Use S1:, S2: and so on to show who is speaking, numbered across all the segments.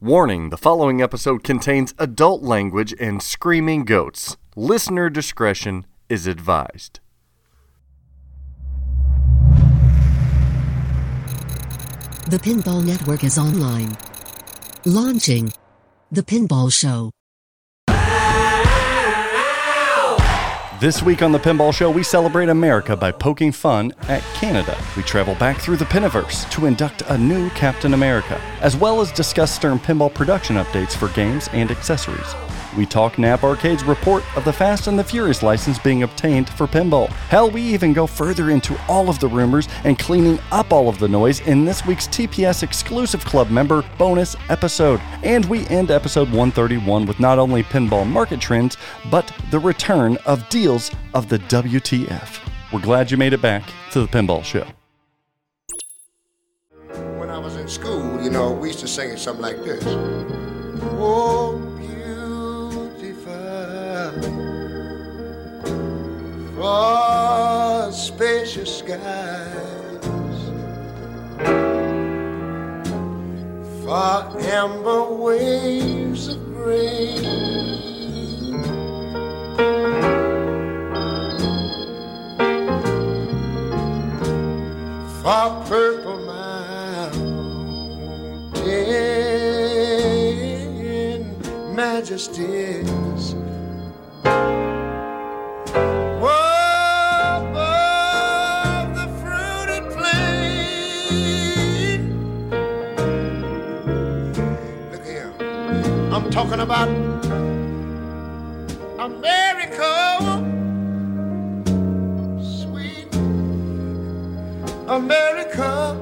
S1: Warning the following episode contains adult language and screaming goats. Listener discretion is advised.
S2: The Pinball Network is online. Launching The Pinball Show.
S1: This week on the Pinball Show, we celebrate America by poking fun at Canada. We travel back through the Piniverse to induct a new Captain America, as well as discuss Stern pinball production updates for games and accessories. We talk Nap Arcade's report of the Fast and the Furious license being obtained for pinball. Hell, we even go further into all of the rumors and cleaning up all of the noise in this week's TPS exclusive club member bonus episode. And we end episode 131 with not only pinball market trends, but the return of deals of the WTF. We're glad you made it back to the Pinball Show.
S3: When I was in school, you know, we used to sing it something like this. Oh, for spacious skies, for amber waves of grain. For purple mountain majesties. Talking about America. Sweet America.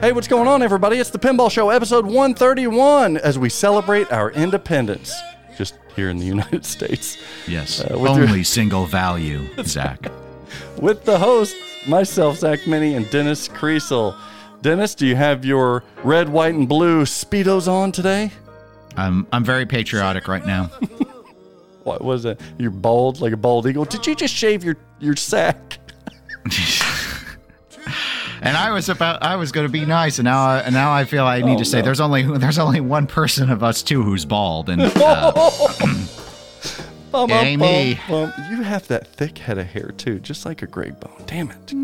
S1: Hey, what's going on, everybody? It's the Pinball Show, episode 131, as we celebrate our independence. Just here in the United States.
S4: Yes.
S1: Uh, with your-
S4: Only single value, Zach.
S1: With the hosts, myself, Zach Meny, and Dennis Kriesel. Dennis, do you have your red, white, and blue Speedos on today?
S4: I'm I'm very patriotic right now.
S1: What was it? You're bald, like a bald eagle. Did you just shave your, your sack?
S4: And I was about I was going to be nice, and now I, and now I feel I need
S1: Oh,
S4: to say
S1: no.
S4: there's only there's only one person of us two who's bald, and uh,
S1: Bum,
S4: It ain't me.
S1: bum. You have that thick head of hair, too, just like a gray bone. Damn it.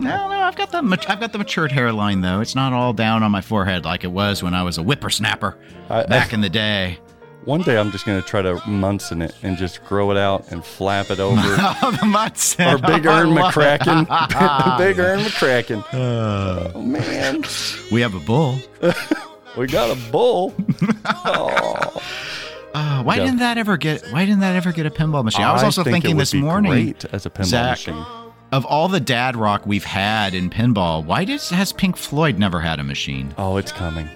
S4: No, no, I've got the mat- I've got the matured hairline though. It's not all down on my forehead like it was when I was a whippersnapper
S1: I- I-
S4: back in the day.
S1: One day I'm just going to try to Munson it and just grow it out and flap it over.
S4: Oh, the mutts.
S1: Our Big
S4: Ernie.
S1: McCracken. Big Ern McCracken. oh, man.
S4: We have a bull.
S1: We got a bull. Oh.
S4: Uh, why
S1: Yeah.
S4: didn't that ever get? Why didn't that ever get a pinball machine? I was also
S1: think it
S4: thinking this
S1: be
S4: morning.
S1: Great as a pinball
S4: Zach,
S1: machine.
S4: Of all the dad rock we've had in pinball, why does has Pink Floyd never had a machine?
S1: Oh, it's coming.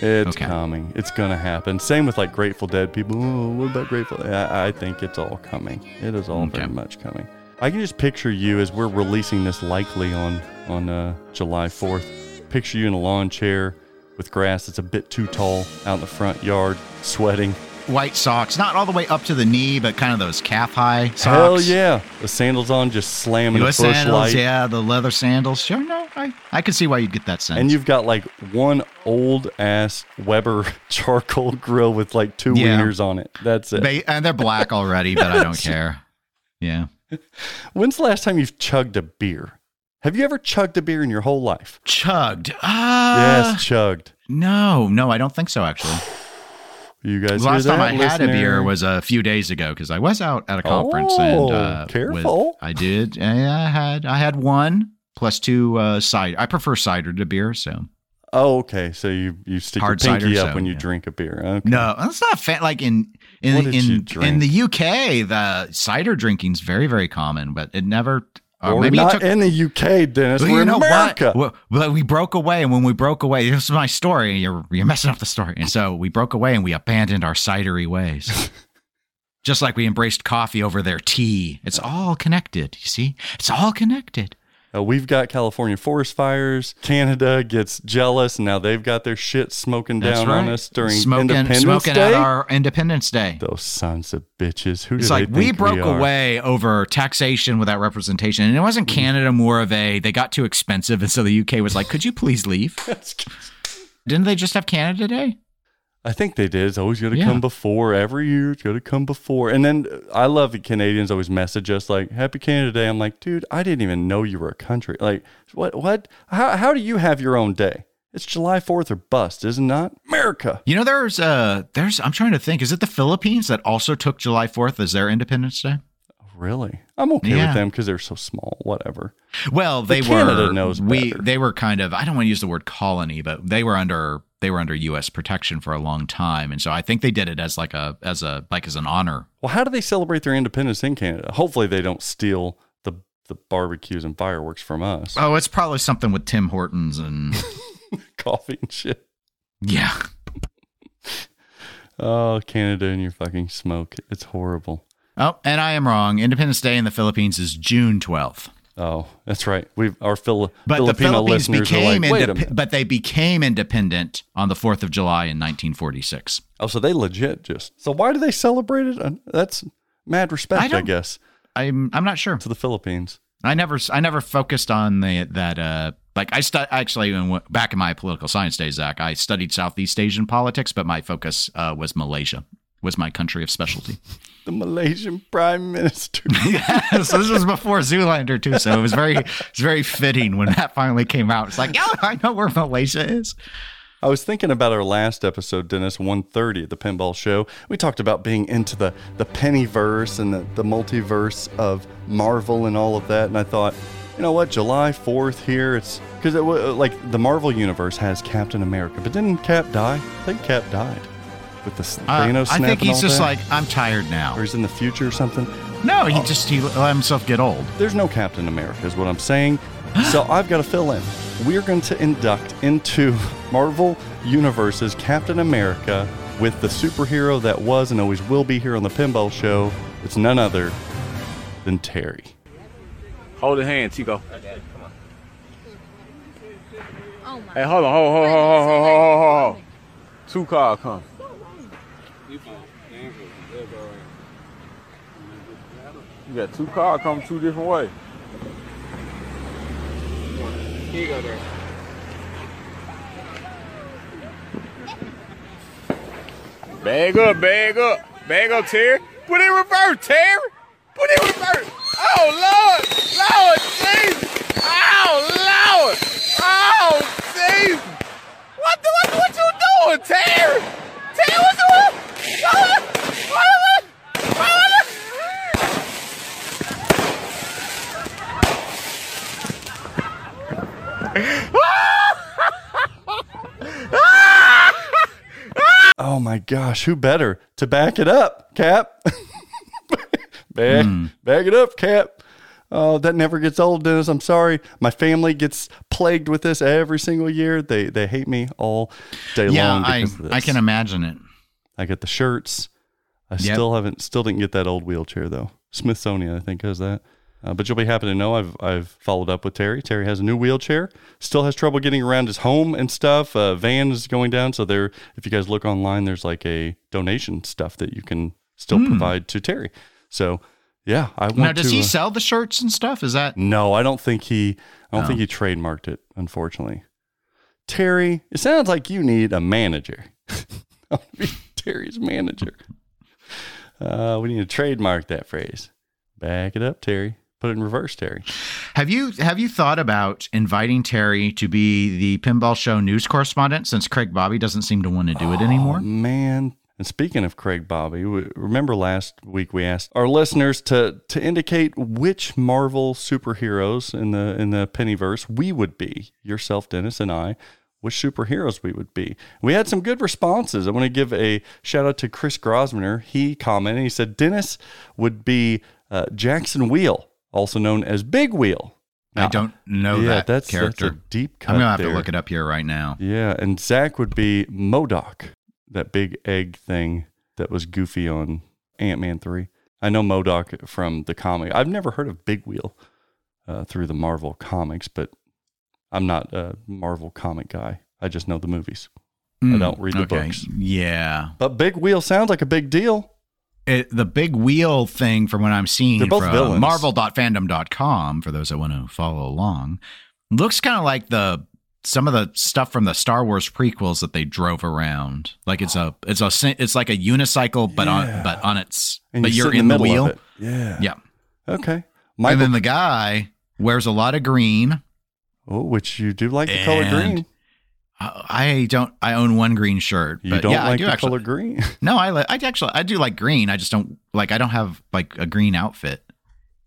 S1: It's
S4: Okay.
S1: coming. It's gonna happen. Same with like Grateful Dead people. Oh, what about Grateful? I, I think it's all coming. It is all very much coming. I can just picture you as we're releasing this likely on on uh, July fourth. Picture you in a lawn chair with grass that's a bit too tall out in the front yard, sweating.
S4: White socks, not all the way up to the knee, but kind of those calf high socks.
S1: Hell yeah! The sandals on, just slamming
S4: US
S1: a Busch
S4: sandals,
S1: light.
S4: yeah, the leather sandals. Sure, no, I, I could see why you'd get that sense.
S1: And you've got like one old ass Weber charcoal grill with like two
S4: Yeah.
S1: wieners on it. That's it.
S4: they, and they're black already, but I don't care. Yeah,
S1: When's the last time you've chugged a beer? Have you ever chugged a beer in your whole life?
S4: chugged. Ah,
S1: yes, chugged.
S4: no, no, I don't think so. Actually,
S1: You guys.
S4: last time I
S1: that,
S4: had a beer was a few days ago because I was out at a conference and
S1: Oh,
S4: uh, with- I did. I had I had one plus two uh, cider. I prefer cider to beer, so
S1: Oh, okay. So you you stick
S4: Hard
S1: your pinky
S4: cider,
S1: up when you
S4: yeah.
S1: drink a beer. Okay.
S4: no, that's not fa- like in in
S1: What did you
S4: in in the UK. The cider drinking's very very common, but it never. Uh,
S1: well,
S4: maybe
S1: we're not
S4: took.
S1: in the UK, Dennis.
S4: Well,
S1: we're in America.
S4: what? Well, we broke away, and when we broke away, this is my story. You're you're messing up the story, and so we broke away and we abandoned our cidery ways. Just like we embraced coffee over their tea. It's all connected, you see? It's all connected.
S1: Uh, we've got California forest fires. Canada gets jealous, and now they've got their shit smoking
S4: That's
S1: down on us during
S4: smoking,
S1: Independence
S4: smoking
S1: Day.
S4: at our Independence Day.
S1: Those sons of bitches. Who
S4: It's like we broke
S1: are?
S4: away over taxation without representation. And it wasn't
S1: Mm-hmm.
S4: Canada more of a they got too expensive and so the UK was like, "Could you please leave?" Didn't they just have Canada Day?
S1: I think they did. It's always got to
S4: Yeah.
S1: come before every year. It's got to come before. And then uh, I love that Canadians always message us like "Happy Canada Day." I'm like, dude, I didn't even know you were a country. Like, what? What? How? How do you have your own day? It's July Fourth or bust, is it not? America.
S4: You know, there's uh, there's. I'm trying to think. Is it the Philippines that also took July 4th as their Independence Day?
S1: Really? I'm okay
S4: Yeah.
S1: with them because they're so small. Whatever.
S4: Well, they
S1: Canada
S4: were.
S1: knows
S4: we
S1: better.
S4: they were kind of. I don't want to use the word colony, but they were under they were under U.S. protection for a long time, and so I think they did it as like a as a like as an honor.
S1: Well, how do they celebrate their independence in Canada? Hopefully, they don't steal the the barbecues and fireworks from us.
S4: Oh, it's probably something with Tim Hortons and
S1: Coffee and shit.
S4: yeah.
S1: Oh, Canada and your fucking smoke. It's horrible.
S4: Oh, and I am wrong. Independence Day in the Philippines is June 12th.
S1: Oh, that's right. We've our Phil-
S4: But
S1: Filipino
S4: the Philippines became
S1: like,
S4: indep- but they became independent on the 4th of July in 1946.
S1: Oh, so they legit just. So why do they celebrate it? Uh, That's mad respect, I,
S4: don't-
S1: guess,
S4: I'm I'm not sure.
S1: to the Philippines.
S4: I never I never focused on the that uh like I stu- actually back in my political science days, Zach, I studied Southeast Asian politics, but my focus uh, was Malaysia. Was my country of specialty.
S1: The Malaysian Prime Minister.
S4: yeah, so this was before Zoolander too, so it was very it's very fitting when that finally came out. It's like, yeah, I know where Malaysia is.
S1: I was thinking about our last episode, Dennis, 130 at the Pinball Show. We talked about being into the, the piniverse and the, the multiverse of Marvel and all of that. And I thought, you know what, July 4th here, it's because it, like the Marvel universe has Captain America, but didn't Cap die? I think Cap died with the s-
S4: Uh,
S1: Thanos
S4: I think he's just
S1: that.
S4: like, I'm tired now.
S1: or he's in the future or something.
S4: No, he just he let himself get old.
S1: There's no Captain America, is what I'm saying. So I've got to fill in. We're going to induct into Marvel Universe's Captain America with the superhero that was and always will be here on the Pinball Show. It's none other than Terry.
S5: Hold the hand, Chico.
S6: Oh my
S5: Hey, hold on, hold, hold, hold, hold, hold, hold, hold, hold. Two cars come. You got two cars coming two different ways. Bag up, bag up, bag up, Terry. Put it in reverse, Terry. Put it in reverse. Oh Lord, Lord, Jesus. Oh Lord, oh Jesus. What the what, what you doing, Terry? Terry, what you what, what, what, what, what,
S1: Oh my gosh, who better to back it up, Cap? back, hmm. back it up, Cap. Oh, that never gets old, Dennis. I'm sorry. My family gets plagued with this every single year. They they hate me all day
S4: Yeah,
S1: long
S4: I
S1: of this.
S4: I can imagine it.
S1: I get the shirts. I
S4: Yep.
S1: still haven't, still didn't get that old wheelchair though. Smithsonian, I think, has that. Uh, but you'll be happy to know I've I've followed up with Terry. Terry has a new wheelchair. Still has trouble getting around his home and stuff. Uh, van is going down, so there. If you guys look online, there's like a donation stuff that you can still provide to Terry. So yeah, I want.
S4: Now, does
S1: to.
S4: he
S1: uh,
S4: sell the shirts and stuff? Is that
S1: no, I don't think he. I don't
S4: Oh.
S1: think he trademarked it. Unfortunately, Terry. It sounds like you need a manager. I'll be Terry's manager. Uh, we need to trademark that phrase. Back it up, Terry. Put it in reverse, Terry.
S4: Have you have you thought about inviting Terry to be the pinball show news correspondent since Craig Bobby doesn't seem to want to do it
S1: Oh,
S4: anymore?
S1: man. And speaking of Craig Bobby, we- remember last week we asked our listeners to to indicate which Marvel superheroes in the in the Piniverse we would be. Yourself, Dennis, and I. Which superheroes we would be. We had some good responses. I want to give a shout out to Chris Grosvener. He commented. He said Dennis would be uh, Jackson Weele, also known as Big Wheel.
S4: I don't know
S1: yeah,
S4: that
S1: that's
S4: character.
S1: That's a deep cut.
S4: I'm gonna have
S1: there.
S4: to look it up here right now.
S1: Yeah, and Zach would be MODOK, that big egg thing that was goofy on Ant Man 3. I know MODOK from the comic. I've never heard of Big Wheel uh, through the Marvel comics, but I'm not a Marvel comic guy. I just know the movies. I don't read the
S4: Hmm, okay.
S1: books.
S4: Yeah,
S1: But Big Wheel sounds like a big deal.
S4: It, the big wheel thing from what I'm seeing
S1: They're both
S4: from
S1: villains.
S4: Marvel.fandom.com for those that want to follow along looks kind of like the some of the stuff from the Star Wars prequels that they drove around. Like it's a it's a it's like a unicycle, but on
S1: Yeah.
S4: but on its
S1: And
S4: but
S1: you
S4: you're in the,
S1: of
S4: wheel.
S1: Yeah.
S4: Yeah,
S1: Okay.
S4: and then the guy wears a lot of green.
S1: oh, which you do like the color green.
S4: I I don't. I own one green shirt.
S1: You don't
S4: yeah, I
S1: like
S4: do
S1: the
S4: actually.
S1: color green.
S4: No, I li- I actually I do like green. I just don't like I don't have like a green outfit.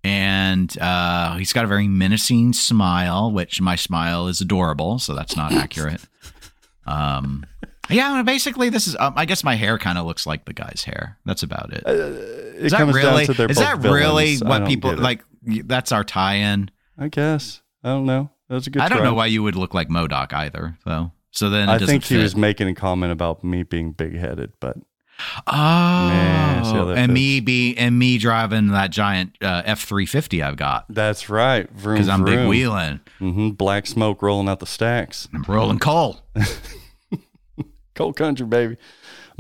S4: And uh, he's got a very menacing smile, which my smile is adorable, so that's not accurate. Um, yeah, basically, this is. Um, I guess my hair kind of looks like the guy's hair. That's about it.
S1: it
S4: is that
S1: comes
S4: really?
S1: down to they're
S4: is that really
S1: villains. I
S4: what people like? That's our tie-in.
S1: I guess. I don't know. That was a good
S4: I don't
S1: try.
S4: know why you would look like MODOK either, though. So then
S1: I think he
S4: fit.
S1: was making a comment about me being big headed, but
S4: Oh,
S1: Man, see how that
S4: and
S1: fits.
S4: me be and me driving that giant uh, F three fifty I've got
S1: that's right.
S4: because I'm big wheeling.
S1: hmm Black smoke rolling out the stacks.
S4: I'm rolling coal.
S1: Cold country, baby.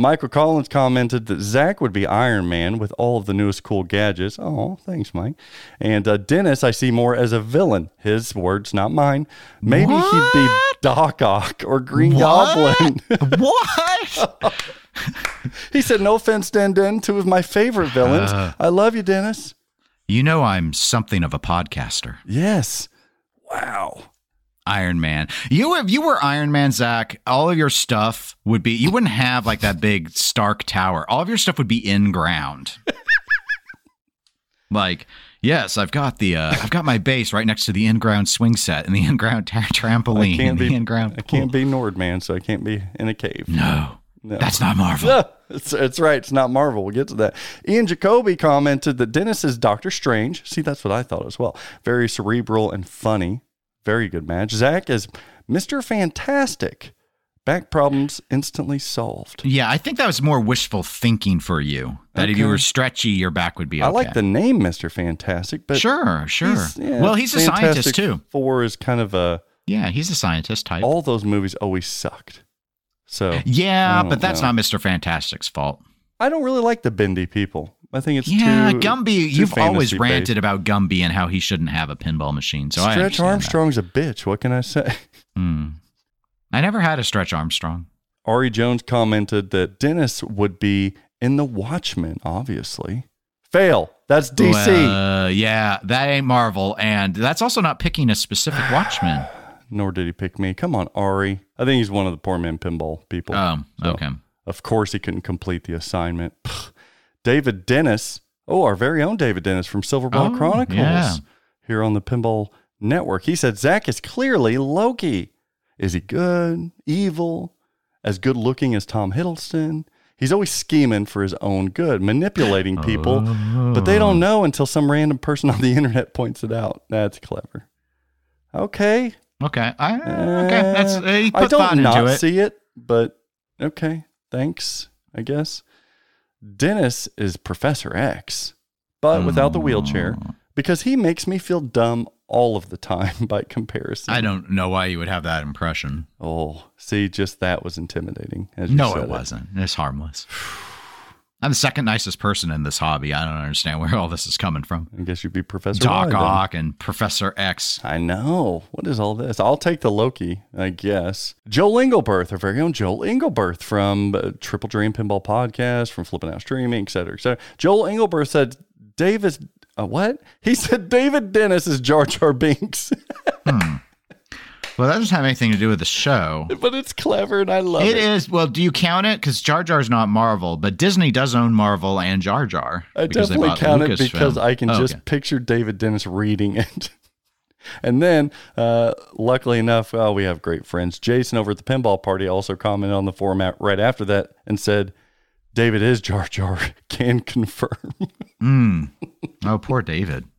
S1: Michael Collins commented that Zach would be Iron Man with all of the newest cool gadgets. Oh, thanks, Mike. And uh, Dennis, I see more as a villain. His words, not mine. Maybe he'd be Doc Ock or Green Goblin.
S4: what?
S1: he said, "No offense, Den Den, two of my favorite villains.
S4: Uh.
S1: I love you, Dennis."
S4: You know I'm something of a podcaster.
S1: Yes. Wow.
S4: Iron Man. You if you were Iron Man, Zach, all of your stuff would be you wouldn't have like that big Stark Tower. All of your stuff would be in ground. like, yes, I've got the uh, I've got my base right next to the in-ground swing set and the in-ground tra-
S1: I
S4: trampoline
S1: can't
S4: the
S1: be.
S4: in-ground.
S1: I can't be Nordman, so I can't be in a cave.
S4: No,
S1: No.
S4: that's not Marvel.
S1: Ah, it's, it's right. It's not Marvel. We'll get to that. Ian Jacoby commented that Dennis is Doctor Strange. See, that's what I thought as well. Very cerebral and funny. Very good match. Zach is Mr. Fantastic. Back problems instantly solved.
S4: Yeah, I think that was more wishful thinking for you. That if you were stretchy, your back would be okay.
S1: I like the name Mr. Fantastic, but
S4: sure, sure.
S1: he's- yeah,
S4: well, he's a scientist too.
S1: Four is kind of a.
S4: Yeah, he's a scientist type.
S1: All those movies always sucked. So
S4: yeah, but that's
S1: know.
S4: not Mr. Fantastic's fault.
S1: I don't really like the bendy people. I think it's
S4: yeah,
S1: too.
S4: Gumby,
S1: too
S4: you've always ranted about Gumby and how he shouldn't have a pinball machine. So I
S1: Stretch
S4: understand that.
S1: Armstrong's a bitch. What can I say?
S4: Hmm. I never had a Stretch Armstrong.
S1: Ari Jones commented that Dennis would be in The Watchmen, obviously. Fail. That's DC.
S4: Uh, yeah, that ain't Marvel, and that's also not picking a specific Watchman.
S1: Nor did he pick me. Come on, Ari. I think he's one of the poor man pinball people.
S4: Oh,
S1: So,
S4: okay.
S1: Of course, he couldn't complete the assignment. David Dennis. Oh, our very own David Dennis from Silverball
S4: Oh,
S1: Chronicles
S4: yeah.
S1: here on the Pinball Network. He said Zach is clearly Loki. Is he good, evil, as good looking as Tom Hiddleston? He's always scheming for his own good, manipulating people, but they
S4: Oh.
S1: don't know until some random person on the internet points it out. That's clever. Okay.
S4: Okay, I, okay. That's uh,
S1: I don't not
S4: it.
S1: see it, but okay. Thanks, I guess. Dennis is Professor X, but without the wheelchair because he makes me feel dumb all of the time by comparison.
S4: I don't know why you would have that impression.
S1: Oh, see, just that was intimidating. As you
S4: No,
S1: said
S4: it wasn't. It's harmless. I'm the second nicest person in this hobby. I don't understand where all this is coming from.
S1: I guess you'd be Professor
S4: Doc
S1: Y.
S4: Ock and Professor X.
S1: I know. What is all this? I'll take the Loki, I guess. Joel Engelberth, our very own Joel Engelberth from uh, Triple Dream Pinball Podcast, from Flipping Out Streaming, et cetera, et cetera. Joel Engelberth said, Davis, uh, what? He said David Dennis is Jar Jar Binks.
S4: Well, that doesn't have anything to do with the show.
S1: but it's clever and I love it.
S4: It is. Well, do you count it? Because Jar Jar's not Marvel, but Disney does own Marvel and Jar Jar.
S1: I definitely
S4: bought
S1: count it
S4: Lucasfilm.
S1: because I can
S4: Oh,
S1: just
S4: okay.
S1: picture David Dennis reading it. and then, uh, luckily enough, oh, we have great friends. Jason over at the pinball party also commented on the format right after that and said, David is Jar Jar, can confirm.
S4: Mm. Oh, poor David.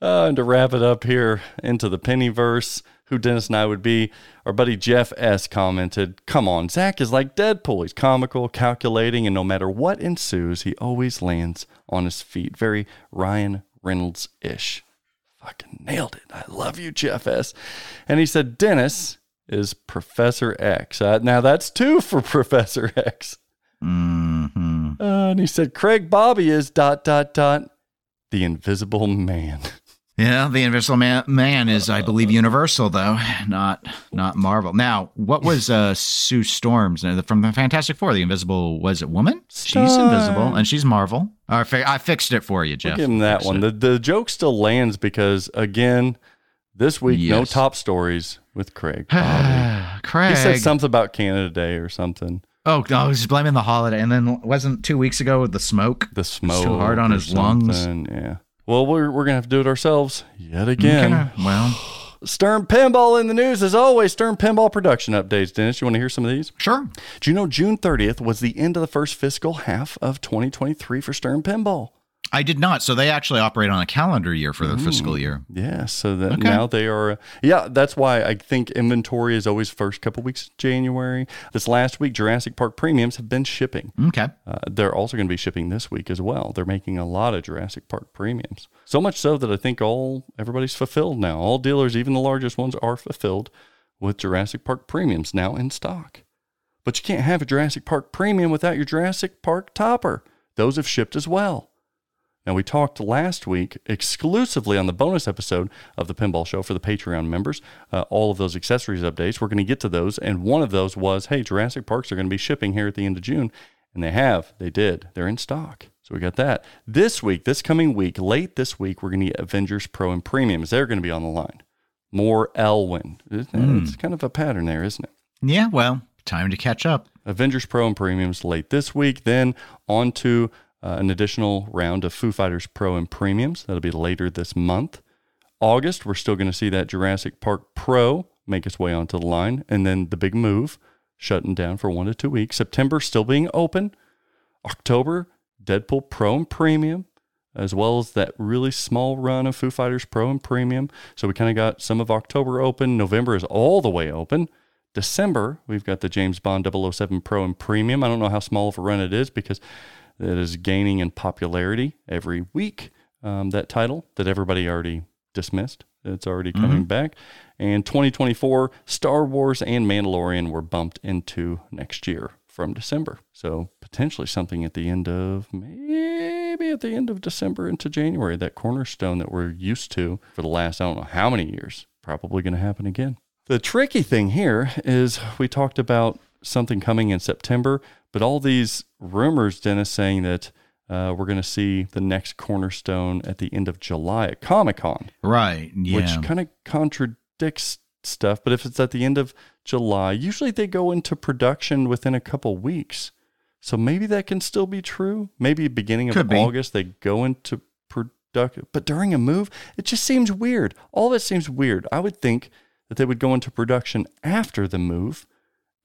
S1: Uh, and to wrap it up here into the Piniverse, who Dennis and I would be, our buddy Jeff S. commented, Come on, Zach is like Deadpool. He's comical, calculating, and no matter what ensues, he always lands on his feet. Very Ryan Reynolds ish. Fucking nailed it. I love you, Jeff S. And he said, Dennis is Professor X. Uh, now that's two for Professor X.
S4: hmm
S1: Uh, and he said, Craig Bobby is dot, dot, dot, the invisible man.
S4: Yeah, the Invisible Man, man is, I believe, Universal though, not not Marvel. Now, what was uh, Sue Storms uh, from the Fantastic Four? The Invisible was it woman? She's invisible and she's Marvel. I, fi- I fixed it for you, Jeff.
S1: Give him that one.
S4: it.
S1: The the joke still lands because again, this week no top stories with Craig.
S4: Craig.
S1: he said something about Canada Day or something.
S4: oh no, he's blaming the holiday, and then wasn't two weeks ago with the smoke.
S1: The smoke
S4: too hard on his lungs.
S1: Yeah. Well, we're we're gonna have to do it ourselves yet again.
S4: Okay, Well,
S1: Stern Pinball in the news as always. Stern Pinball production updates. Dennis, you want to hear some of these?
S4: sure.
S1: Do you know June 30th was the end of the first fiscal half of 2023 for Stern Pinball?
S4: I did not. So they actually operate on a calendar year for their fiscal year.
S1: Yeah, so that
S4: Okay.
S1: now they are. Yeah, that's why I think inventory is always first couple weeks of January. This last week, Jurassic Park premiums have been shipping.
S4: Okay.
S1: Uh, they're also going to be shipping this week as well. They're making a lot of Jurassic Park premiums. So much so that I think all everybody's fulfilled now. All dealers, even the largest ones, are fulfilled with Jurassic Park premiums now in stock. But you can't have a Jurassic Park premium without your Jurassic Park topper. Those have shipped as well. Now, we talked last week exclusively on the bonus episode of the Pinball Show for the Patreon members, uh, all of those accessories updates. We're going to get to those. And one of those was hey, Jurassic Parks are going to be shipping here at the end of June. And they have. They did. They're in stock. So we got that. This week, this coming week, late this week, we're going to get Avengers Pro and Premiums. They're going to be on the line. More Elwin. It's kind of a pattern there, isn't it?
S4: Yeah. Well, time to catch up.
S1: Avengers Pro and Premiums late this week. Then on to uh, an additional round of Foo Fighters Pro and Premiums. That'll be later this month. August, we're still going to see that Jurassic Park Pro make its way onto the line. And then the big move, shutting down for one to two weeks. September, still being open. October, Deadpool Pro and Premium, as well as that really small run of Foo Fighters Pro and Premium. So we kind of got some of October open. November is all the way open. December, we've got the James Bond 007 Pro and Premium. I don't know how small of a run it is because it is gaining in popularity every week. Um, that title that everybody already dismissed. It's already coming back. And 2024, Star Wars and Mandalorian were bumped into next year from December. So potentially something at the end of maybe at the end of December into January. That cornerstone that we're used to for the last I don't know how many years. Probably going to happen again. The tricky thing here is we talked about something coming in September, but all these rumors, Dennis, saying that uh, we're going to see the next cornerstone at the end of July at Comic Con,
S4: Right. Yeah.
S1: which kind of contradicts stuff. But if it's at the end of July, usually they go into production within a couple weeks. So maybe that can still be true. Maybe beginning of
S4: Could be.
S1: August they go into production, but during a move, it just seems weird. All it seems weird. I would think that they would go into production after the move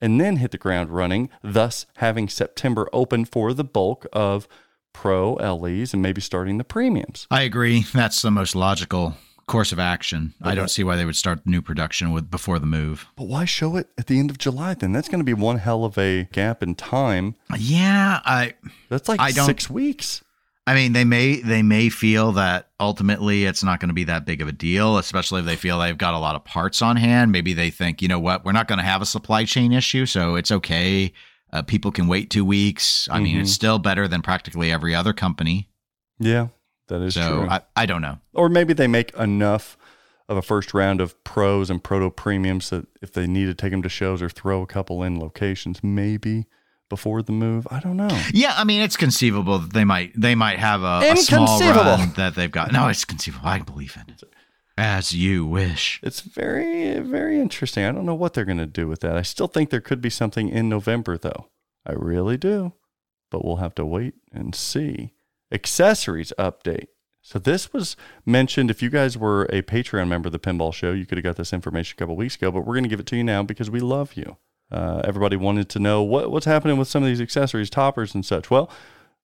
S1: and then hit the ground running, thus having September open for the bulk of pro LEs and maybe starting the premiums.
S4: I agree. That's the most logical course of action. I don't see why they would start new production with before the move.
S1: But why show it at the end of July then? That's going to be one hell of a gap in time.
S4: Yeah, I
S1: That's like
S4: I don't-
S1: six weeks.
S4: I mean they may they may feel that ultimately it's not going to be that big of a deal, especially if they feel they've got a lot of parts on hand. Maybe they think, you know what, we're not going to have a supply chain issue, so it's okay. Uh, people can wait two weeks. I mean, it's still better than practically every other company.
S1: Yeah, that is
S4: So
S1: true.
S4: I, I don't know.
S1: or maybe they make enough of a first round of pros and proto premiums that if they need to take them to shows or throw a couple in locations, maybe before the move. I don't know.
S4: Yeah, I mean it's conceivable that they might they might have a, a small run that they've got. No, it's conceivable. I believe in it. As you wish.
S1: It's very, very interesting. I don't know what they're going to do with that. I still think there could be something in November, though. I really do. But we'll have to wait and see. Accessories update. So, this was mentioned. If you guys were a Patreon member of the Pinball Show, you could have got this information a couple weeks ago, but we're going to give it to you now because we love you. Uh, everybody wanted to know what, what's happening with some of these accessories, toppers, and such. Well,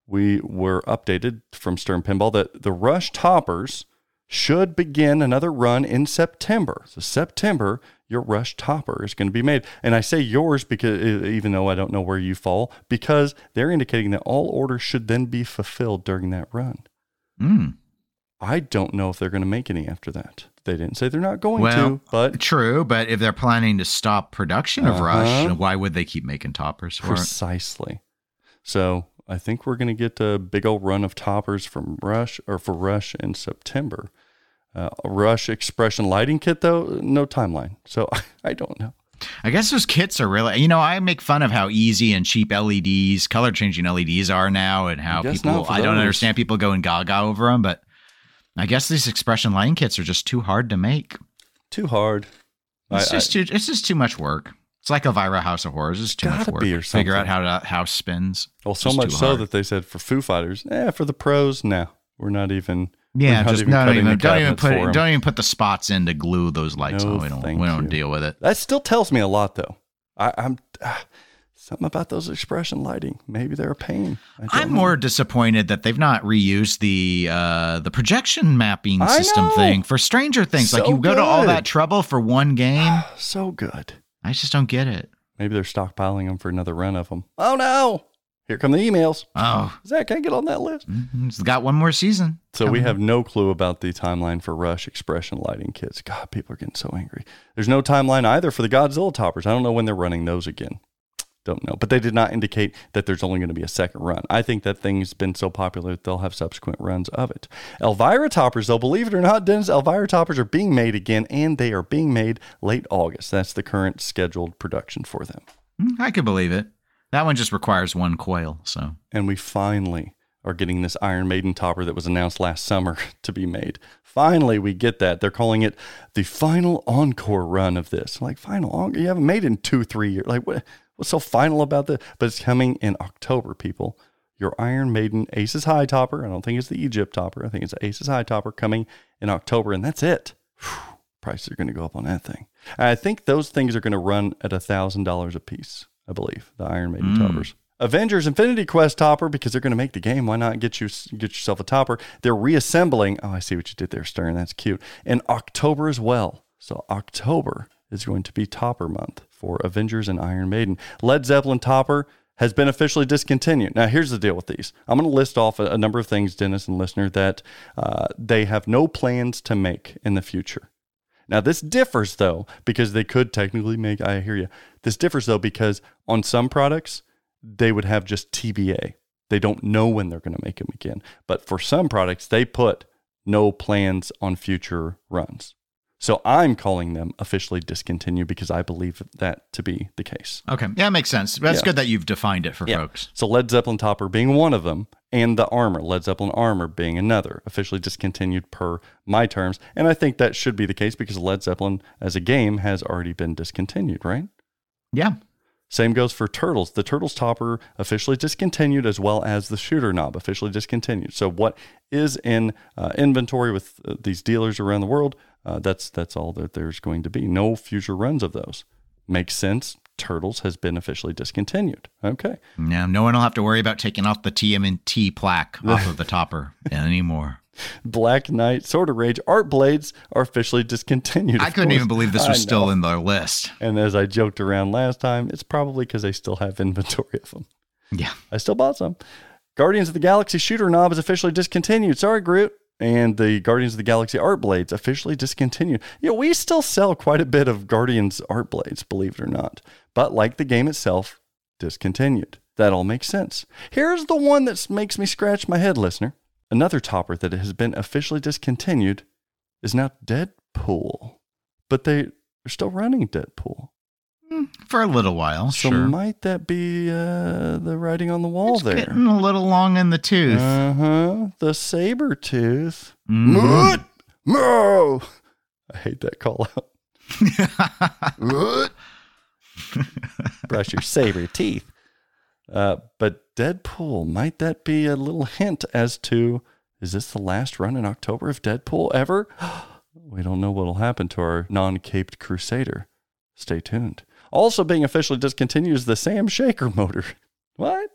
S1: we were updated from Stern Pinball that the Rush toppers should begin another run in September. So September, your Rush topper is going to be made. And I say yours because even though I don't know where you fall, because they're indicating that all orders should then be fulfilled during that run.
S4: Mm.
S1: I don't know if they're going to make any after that. They didn't say they're not going
S4: Well,
S1: to, but
S4: True, but if they're planning to stop production of Rush,
S1: Uh-huh.
S4: why would they keep making toppers for it?
S1: Precisely. So I think we're going to get a big old run of toppers from Rush or for Rush in September. Uh, Rush Expression lighting kit, though, no timeline. So I don't know.
S4: I guess those kits are really, you know, I make fun of how easy and cheap LEDs, color changing LEDs are now, and how people, I don't understand people going gaga over them, but I guess these expression lighting kits are just too hard to make.
S1: Too hard.
S4: It's
S1: I-
S4: just too, it's just too much work. It's like Elvira House of Horrors. It's too much work.
S1: be or
S4: Figure out how to house spins.
S1: Well, so much so
S4: hard.
S1: that they said for Foo Fighters, eh, for the pros, no, we're not even.
S4: Yeah,
S1: not
S4: just
S1: even
S4: don't even don't even put
S1: 'em.
S4: don't even put the spots in to glue those lights
S1: No,
S4: on. We don't we don't
S1: you.
S4: deal with it.
S1: That still tells me a lot, though. I, I'm ah, something about those expression lighting. Maybe they're a pain.
S4: I'm
S1: know.
S4: more disappointed that they've not reused the uh, the projection mapping system thing for Stranger Things. like
S1: So
S4: you go to all that trouble for one game.
S1: so good.
S4: I just don't get it.
S1: Maybe they're stockpiling them for another run of them. Oh no! Here come the emails.
S4: Oh,
S1: Zach, can I get on that list?
S4: mhm, it's got one more season.
S1: So we have no clue about the timeline for Rush expression lighting kits. God, people are getting so angry. There's no timeline either for the Godzilla toppers. I don't know when they're running those again. Don't know. But they did not indicate that there's only going to be a second run. I think that thing's been so popular that they'll have subsequent runs of it. Elvira toppers, though, believe it or not, Dennis, Elvira toppers are being made again, and they are being made late August. That's the current scheduled production for them.
S4: Mm, I could believe it. That one just requires one coil. So
S1: and we finally are getting this Iron Maiden topper that was announced last summer to be made. Finally, we get that. They're calling it the final encore run of this. Like final encore, you haven't made it in two, three years. Like what? What's so final about this? But it's coming in October, people. Your Iron Maiden Aces High topper. I don't think it's the Egypt topper. I think it's Aces High topper coming in October, and that's it. Whew, prices are going to go up on that thing. I think those things are going to run at a thousand dollars a piece. I believe the Iron Maiden hmm. toppers. Avengers Infinity Quest topper because they're going to make the game. Why not get you get yourself a topper? They're reassembling. Oh, I see what you did there, Stern. That's cute. In October as well. So October is going to be topper month for Avengers and Iron Maiden. Led Zeppelin topper has been officially discontinued. Now, here's the deal with these. I'm going to list off a, a number of things, Dennis and listener, that uh, they have no plans to make in the future. Now, this differs though, because they could technically make, I hear you. This differs though, because on some products, they would have just TBA. They don't know when they're going to make them again. But for some products, they put no plans on future runs. So I'm calling them officially discontinued because I believe that to be the case.
S4: okay, yeah, it makes sense. That's
S1: Yeah.
S4: good that you've defined it for folks.
S1: So Led Zeppelin Topper being one of them, and the armor, Led Zeppelin armor being another, officially discontinued per my terms. And I think that should be the case because Led Zeppelin as a game has already been discontinued, right?
S4: Yeah,
S1: Same goes for Turtles. The Turtles topper officially discontinued, as well as the shooter knob officially discontinued. So what is in uh, inventory with uh, these dealers around the world? Uh, that's that's all that there's going to be. No future runs of those. Makes sense. Turtles has been officially discontinued. Okay.
S4: yeah. No one will have to worry about taking off the TMNT plaque off of the topper anymore.
S1: Black Knight, Sword of Rage, Art Blades are officially discontinued.
S4: I couldn't
S1: course.
S4: even believe this was still in their list.
S1: And as I joked around last time, it's probably because they still have inventory of them.
S4: Yeah.
S1: I still bought some. Guardians of the Galaxy shooter knob is officially discontinued. Sorry, Groot. And the Guardians of the Galaxy art blades officially discontinued. Yeah, we still sell quite a bit of Guardians art blades, believe it or not. But like the game itself, discontinued. That all makes sense. Here's the one that makes me scratch my head, listener. Another topper that has been officially discontinued is now Deadpool. But they, they're still running Deadpool.
S4: For a little while,
S1: So
S4: sure.
S1: might that be uh, the writing on the wall
S4: it's
S1: there?
S4: getting a little long in the tooth.
S1: Uh huh. The saber tooth.
S4: Mhm.
S1: Moo! I hate that call out. Brush your saber teeth. Uh, but Deadpool, might that be a little hint as to is this the last run in October of Deadpool ever? we don't know what'll happen to our non caped crusader. Stay tuned. Also being officially discontinued is the SAM Shaker motor. What?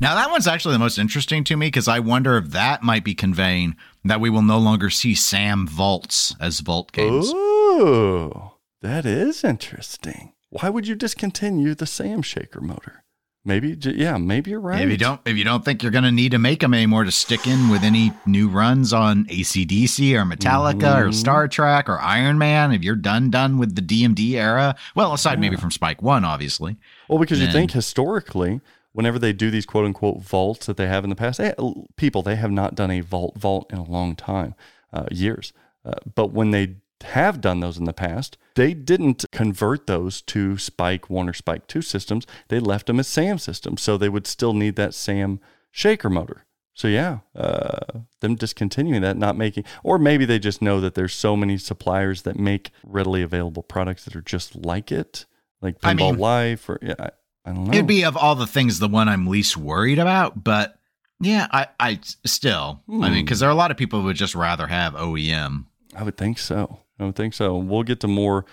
S4: Now that one's actually the most interesting to me because I wonder if that might be conveying that we will no longer see SAM vaults as vault games.
S1: Ooh, that is interesting. Why would you discontinue the SAM Shaker motor? Maybe, yeah, maybe you're right.
S4: If you don't, if you don't think you're going to need to make them anymore to stick in with any new runs on ACDC or Metallica or
S1: Mhm.
S4: Star Trek or Iron Man, if you're done done with the DMD era, well, aside maybe from Spike One, obviously.
S1: Well, because you think historically, whenever they do these quote unquote vaults that they have in the past, they, people they have not done a vault vault in a long time, uh, years. Uh, but when they have done those in the past, they didn't convert those to Spike 1 or Spike 2 systems. They left them as SAM systems. So they would still need that SAM shaker motor. So yeah, uh, them discontinuing that, not making, or maybe they just know that there's so many suppliers that make readily available products that are just like it, like
S4: I mean-
S1: Life, or yeah, I, I don't know.
S4: It'd be of all the things the one I'm least worried about, but yeah, I, I still, I mean,
S1: Hmm.
S4: because there are a lot of people who would just rather have OEM.
S1: I would think so. I would think so. We'll get to more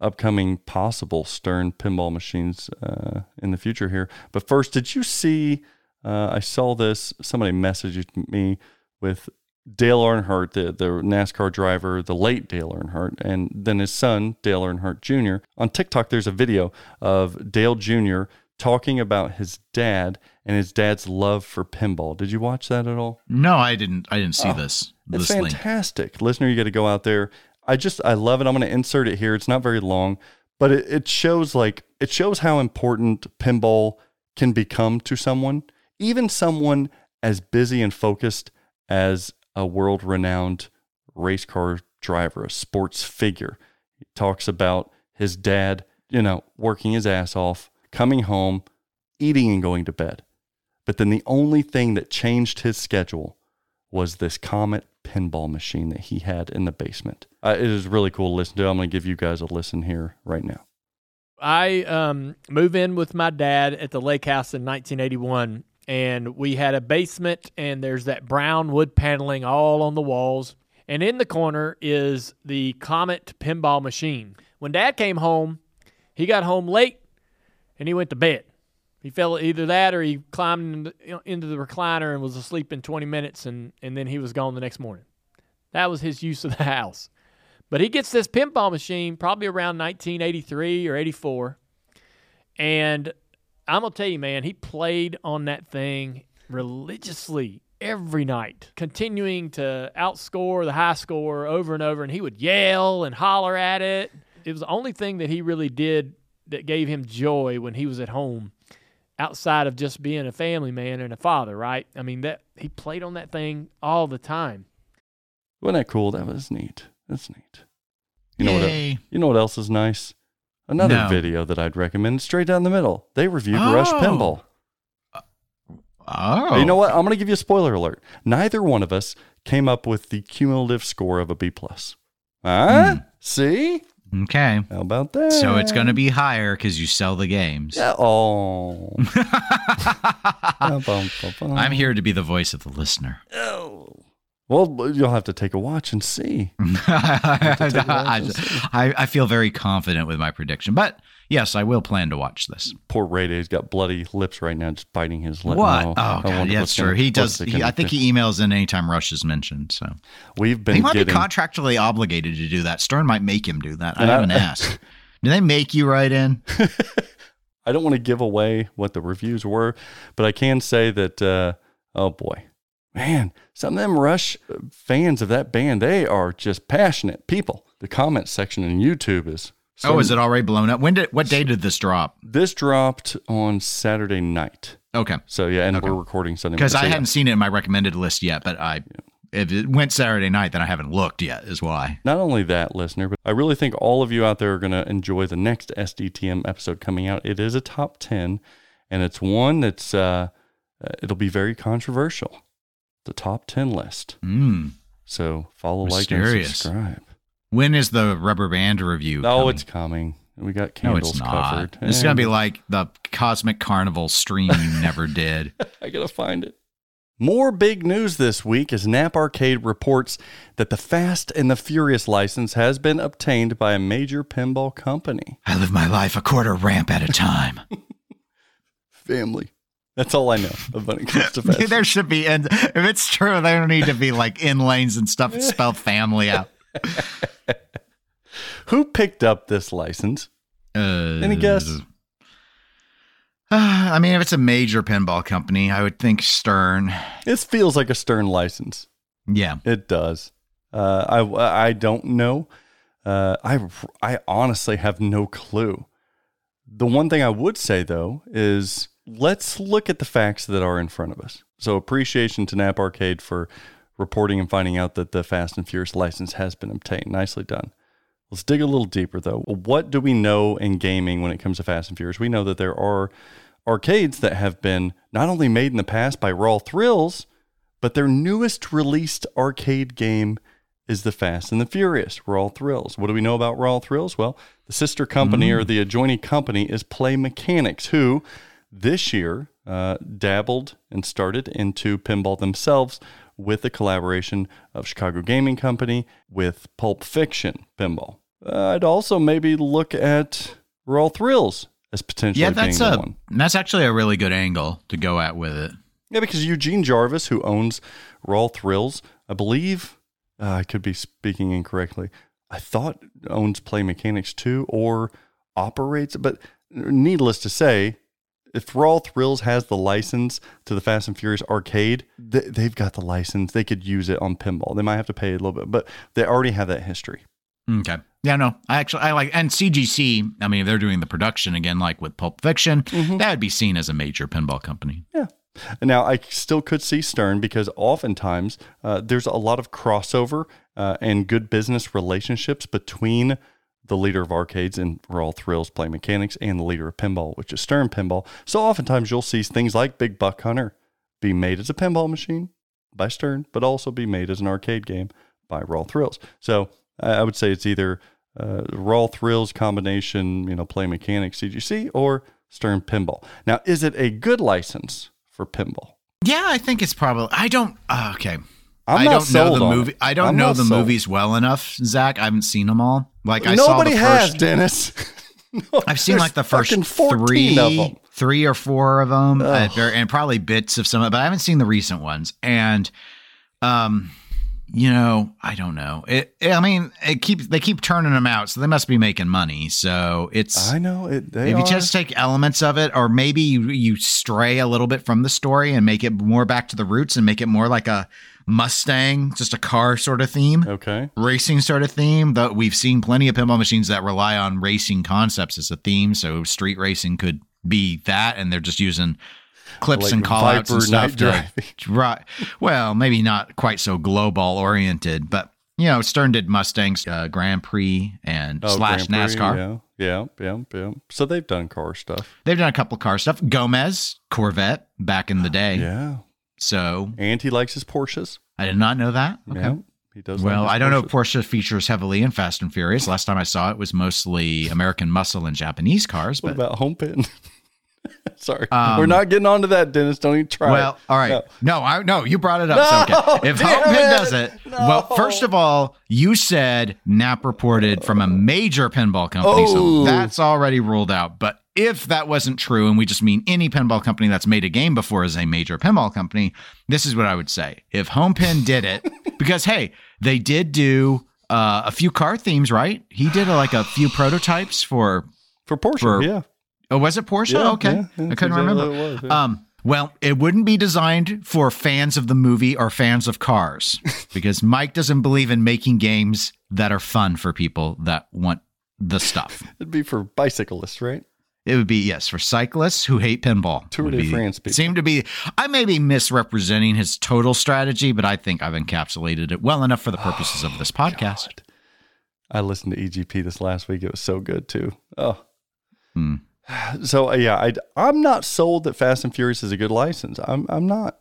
S1: upcoming possible Stern pinball machines uh, in the future here. But first, did you see? Uh, I saw this. Somebody messaged me with Dale Earnhardt, the, the NASCAR driver, the late Dale Earnhardt, and then his son, Dale Earnhardt Jr. On TikTok, there's a video of Dale Jr. talking about his dad and his dad's love for pinball. Did you watch that at all?
S4: No, I didn't. I didn't see this.
S1: Oh, It's
S4: This link.
S1: fantastic. Listener, you got to go out there. I just, I love it. I'm going to insert it here. It's not very long, but it, it shows like, it shows how important pinball can become to someone, even someone as busy and focused as a world renowned race car driver, a sports figure. He talks about his dad, you know, working his ass off, coming home, eating and going to bed. But then the only thing that changed his schedule was this Comet pinball machine that he had in the basement. Uh, it is really cool to listen to. I'm going to give you guys a listen here right now.
S6: I um, moved in with my dad at the lake house in 1981, and we had a basement, and there's that brown wood paneling all on the walls. And in the corner is the Comet pinball machine. When dad came home, he got home late and he went to bed. He fell either that or he climbed into, the recliner and was asleep in 20 minutes, and, and then he was gone the next morning. That was his use of the house. But he gets this pinball machine probably around 1983 or 84. And I'm going to tell you, man, he played on that thing religiously every night, continuing to outscore the high score over and over. And he would yell and holler at it. It was the only thing that he really did that gave him joy when he was at home outside of just being a family man and a father, right? I mean, that he played on that thing all the time.
S1: Wasn't that cool? That was neat. That's neat. You know what? You know what else is nice? Another
S4: No.
S1: video that I'd recommend. Straight down the middle. They reviewed Rush
S4: Oh.
S1: Pinball.
S4: Oh,
S1: You know what? I'm going to give you a spoiler alert. Neither one of us came up with the cumulative score of a B plus. Huh? Hmm. See?
S4: Okay,
S1: How about that?
S4: so it's going to be higher because you sell the games.
S1: Yeah. Oh.
S4: I'm here to be the voice of the listener.
S1: Oh. Well, you'll have to take a watch and see.
S4: I, I, I feel very confident with my prediction, but yes, I will plan to watch this.
S1: Poor Ray Day's got bloody lips right now, just biting his lip.
S4: What?
S1: Oh,
S4: God, yeah, that's true.
S1: gonna-
S4: He does. He, I think he emails in anytime Rush is mentioned. So
S1: We've been
S4: he might
S1: getting.
S4: be contractually obligated to do that. Stern might make him do that. I haven't asked. Do they make you write in?
S1: I don't want to give away what the reviews were, but I can say that. Uh, oh boy, man, some of them Rush fans of that band, they are just passionate people. The comment section in YouTube is.
S4: Oh, is it already blown up? When did? What day did this drop?
S1: This dropped on Saturday night.
S4: Okay,
S1: So yeah, and
S4: Okay.
S1: we're recording Sunday
S4: because. I
S1: So, yeah.
S4: hadn't seen it in my recommended list yet, but I. If it went Saturday night, then I haven't looked yet. Is why.
S1: Not only that, listener, but I really think all of you out there are going to enjoy the next SDTM episode coming out. It is a top 10, and it's one that's, uh, uh, it'll be very controversial. The top 10 list.
S4: Mm.
S1: So follow, like, and subscribe.
S4: When is the rubber band review?
S1: Oh,
S4: coming?
S1: it's coming. We got
S4: no,
S1: candles
S4: it's not.
S1: covered.
S4: Is gonna be like the Cosmic Carnival stream you never did.
S1: I gotta find it. More big news this week as Nap Arcade reports that the Fast and the Furious license has been obtained by a major pinball company.
S4: I live my life a quarter ramp at a time.
S1: Family. That's all I know of when it comes to Fast.
S4: there should be, and if it's true, there don't need to be like in lanes and stuff spell family out.
S1: Who picked up this license?
S4: Uh,
S1: Any guess?
S4: Uh, I mean, if it's a major pinball company, I would think Stern.
S1: This feels like a Stern license.
S4: Yeah.
S1: It does. Uh, I I don't know. Uh, I I honestly have no clue. The one thing I would say though is let's look at the facts that are in front of us. So appreciation to Nap Arcade for reporting and finding out that the Fast and Furious license has been obtained. Nicely done. Let's dig a little deeper though. What do we know in gaming when it comes to Fast and Furious? We know that there are arcades that have been not only made in the past by Raw Thrills, but their newest released arcade game is the Fast and the Furious, Raw Thrills. What do we know about Raw Thrills? Well, the sister company or the adjoining company is Play Mechanics, who this year uh, dabbled and started into pinball themselves with the collaboration of Chicago Gaming Company with Pulp Fiction Pinball. Uh, I'd also maybe look at Raw Thrills as potentially
S4: Yeah, that's a
S1: one.
S4: that's actually a really good angle to go at with it.
S1: Yeah, because Eugene Jarvis, who owns Raw Thrills, I believe, uh, I could be speaking incorrectly. I thought owns Play Mechanix too, or operates. But needless to say, if Raw Thrills has the license to the Fast and Furious arcade, they, they've got the license. They could use it on pinball. They might have to pay a little bit, but they already have that history.
S4: Okay. Yeah, no, I actually I like and CGC. I mean, if they're doing the production again, like with Pulp Fiction,
S1: Mm-hmm.
S4: that would be seen as a major pinball company.
S1: Yeah. Now I still could see Stern because oftentimes uh, there's a lot of crossover uh, and good business relationships between the leader of arcades and Raw Thrills Play Mechanix and the leader of pinball, which is Stern Pinball. So oftentimes you'll see things like Big Buck Hunter be made as a pinball machine by Stern, but also be made as an arcade game by Raw Thrills. So I would say it's either uh, Raw Thrills combination, you know, Play Mechanix CGC or Stern Pinball. Now, is it a good license for pinball?
S4: Yeah, I think it's probably. I don't. Uh, okay.
S1: I'm
S4: I
S1: not
S4: don't know the movie.
S1: it.
S4: I don't
S1: I'm
S4: know the
S1: sold.
S4: movies well enough, Zach. I haven't seen them all. Like I
S1: Nobody
S4: saw the
S1: has,
S4: first.
S1: Dennis. No,
S4: I've seen like the first three, three or four of them, uh, and probably bits of some, but I haven't seen the recent ones. And, um, you know, I don't know. It. I mean, it keeps they keep turning them out, so they must be making money. So it's.
S1: I know it. They
S4: if you
S1: are.
S4: just take elements of it, or maybe you, you stray a little bit from the story and make it more back to the roots and make it more like a Mustang, just a car sort of theme
S1: okay.
S4: racing sort of theme. Though we've seen plenty of pinball machines that rely on racing concepts as a theme. So street racing could be that, and they're just using clips
S1: Like
S4: and call outs and stuff. To, right. Well, maybe not quite so global oriented, but you know, Stern did Mustangs uh, Grand Prix and
S1: Oh,
S4: slash
S1: Grand Prix,
S4: NASCAR.
S1: Yeah, yeah, yeah, yeah. So they've done car stuff.
S4: They've done a couple of car stuff. Gomez Corvette back in the day.
S1: Yeah,
S4: So
S1: and he likes his Porsches.
S4: I did not know that. Okay.
S1: Yeah, he does.
S4: Well,
S1: like
S4: I don't know if Porsche features heavily in Fast and Furious. Last time I saw it was mostly American muscle and Japanese cars.
S1: What
S4: But
S1: about home pin? Sorry,
S4: Um,
S1: we're not getting onto that, Dennis. Don't even try.
S4: well,
S1: it.
S4: all right.
S1: No.
S4: No, I no, you brought it up. so okay. If Home Pin does it, well, first of all, you said Knapp reported from a major pinball company,
S1: Oh.
S4: so that's already ruled out. But if that wasn't true, and we just mean any pinball company that's made a game before is a major pinball company, this is what I would say. If Home Pin did it, because hey, they did do uh, a few car themes, right? He did uh, like a few prototypes for
S1: for Porsche,
S4: for-
S1: yeah.
S4: Oh, was it Porsche?
S1: Yeah,
S4: okay,
S1: yeah,
S4: I couldn't
S1: exactly
S4: remember.
S1: was, yeah.
S4: Um, well, it wouldn't be designed for fans of the movie or fans of cars because Mike doesn't believe in making games that are fun for people that want the stuff.
S1: It'd be for bicyclists, right?
S4: It would be yes for cyclists who hate pinball.
S1: Tour de
S4: be-
S1: France people.
S4: Seem to be. I may be misrepresenting his total strategy, but I think I've encapsulated it well enough for the purposes of this podcast.
S1: I listened to EGP this last week. It was so good too. Oh.
S4: Hmm.
S1: So yeah, I I'm not sold that Fast and Furious is a good license. I'm I'm not.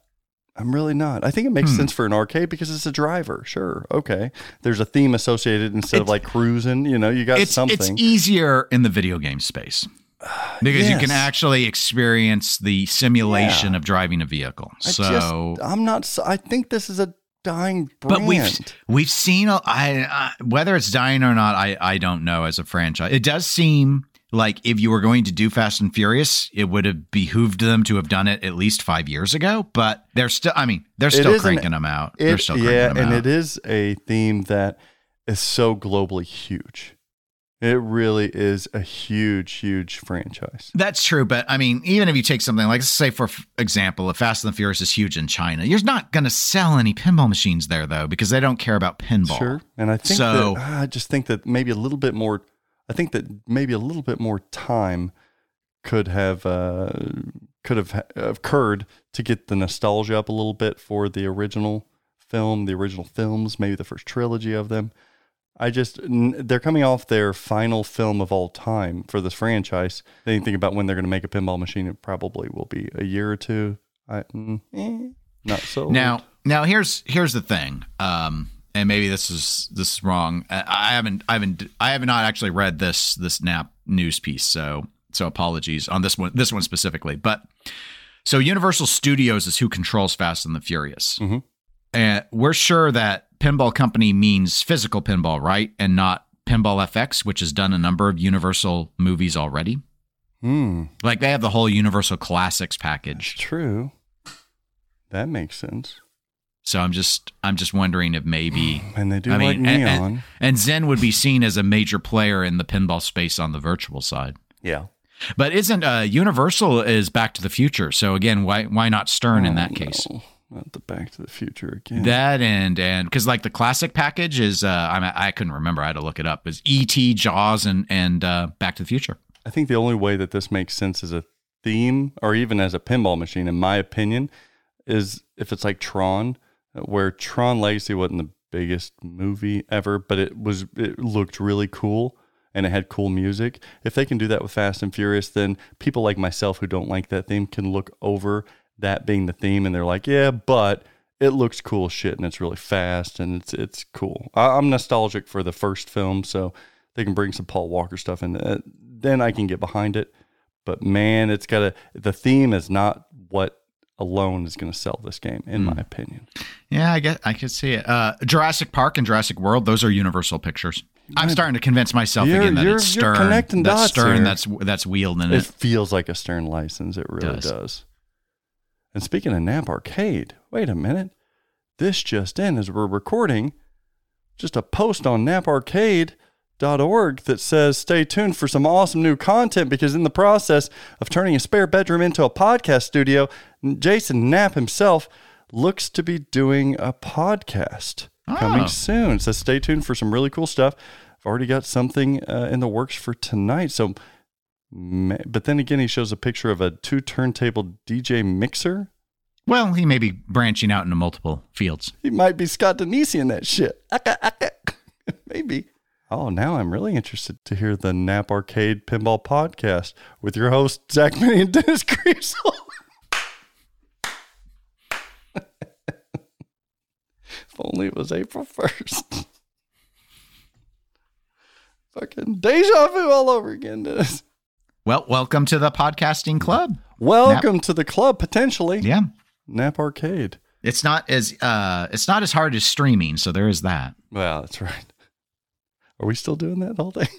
S1: I'm really not. I think it makes
S4: Hmm.
S1: sense for an arcade because it's a driver. Sure, okay. There's a theme associated instead of like cruising. You know, you got
S4: it's
S1: something.
S4: it's easier in the video game space because you can actually experience the simulation
S1: Yeah.
S4: of driving a vehicle.
S1: I
S4: so,
S1: just, I'm not. I think this is a dying
S4: but
S1: brand.
S4: we've we've seen a, I, I whether it's dying or not, I I don't know as a franchise. It does seem like if you were going to do Fast and Furious, it would have behooved them to have done it at least five years ago. But they're still. I mean, they're still
S1: is an-
S4: cranking them out. they're still cranking
S1: yeah, and
S4: out.
S1: it is a theme that is so globally huge. It really is a huge, huge franchise.
S4: That's true, but I mean, even if you take something like, let's say, for example, if Fast and the Furious is huge in China, you're not going to sell any pinball machines there, though, because they don't care about pinball.
S1: Sure, and I think
S4: So-
S1: that I just think that maybe a little bit more. I think that maybe a little bit more time could have uh, could have occurred to get the nostalgia up a little bit for the original film, the original films, maybe the first trilogy of them. I just, they're coming off their final film of all time for this franchise. They didn't think about when they're going to make a pinball machine. It probably will be a year or two. I mm, eh, not so
S4: Now, now here's here's the thing. Um, and maybe this is this is wrong. I, haven't I haven't I have not actually read this this Knapp news piece. So so apologies on this one this one specifically. But so Universal Studios is who controls Fast and the Furious,
S1: Mhm.
S4: and we're sure that pinball company means physical pinball, right, and not Pinball FX, which has done a number of Universal movies already.
S1: Hmm,
S4: Like they have the whole Universal Classics package.
S1: true. That makes sense.
S4: So I'm just I'm just wondering if maybe
S1: And they do
S4: I
S1: like
S4: mean, and-
S1: neon.
S4: and, and Zen would be seen as a major player in the pinball space on the virtual side.
S1: yeah.
S4: But isn't uh, Universal is Back to the Future? So again, why why not Stern in that
S1: Oh,
S4: case?
S1: no, not the Back to the Future again.
S4: That and and because like the classic package is uh, I I couldn't remember I had to look it up is E.T. Jaws and and uh, Back to the Future.
S1: I think the only way that this makes sense as a theme or even as a pinball machine, in my opinion, is if it's like Tron, where Tron Legacy wasn't the biggest movie ever, but it was it looked really cool and it had cool music. If they can do that with Fast and Furious, then people like myself who don't like that theme can look over that being the theme and they're like, yeah, but it looks cool shit and it's really fast and it's it's cool. I, I'm nostalgic for the first film, so they can bring some Paul Walker stuff in. Uh, then I can get behind it. But man, it's got to. The theme is not what alone is going to sell this game, in my opinion.
S4: Yeah, I guess I could see it. Uh, Jurassic Park and Jurassic World; those are Universal Pictures. I'm starting to convince myself
S1: You're-
S4: again that
S1: you're-
S4: it's
S1: you're
S4: Stern.
S1: connecting
S4: that's
S1: dots
S4: Stern.
S1: here.
S4: That's that's wielding
S1: It
S4: it.
S1: feels like a Stern license. It really
S4: Does.
S1: does. And speaking of Knapp Arcade, wait a minute. This just in as we're recording, just a post on knapparcade.org that says stay tuned for some awesome new content because in the process of turning a spare bedroom into a podcast studio, Jason Knapp himself looks to be doing a podcast coming
S4: Oh.
S1: soon. So stay tuned for some really cool stuff. I've already got something uh, in the works for tonight. So But then again, he shows a picture of a two turntable DJ mixer.
S4: Well, he may be branching out into multiple fields.
S1: He might be Scott Danesi in that shit. Maybe. Oh, now I'm really interested to hear the Knapp Arcade Pinball Podcast with your host, Zach Meny and Dennis Kriesel. if only it was April 1st. Fucking deja vu all over again, Dennis.
S4: Well, welcome to the podcasting club.
S1: Welcome to the club, potentially.
S4: Yeah,
S1: Knapp Arcade.
S4: it's not as uh, it's not as hard as streaming, so there is that.
S1: Well, that's right. Are we still doing that all day?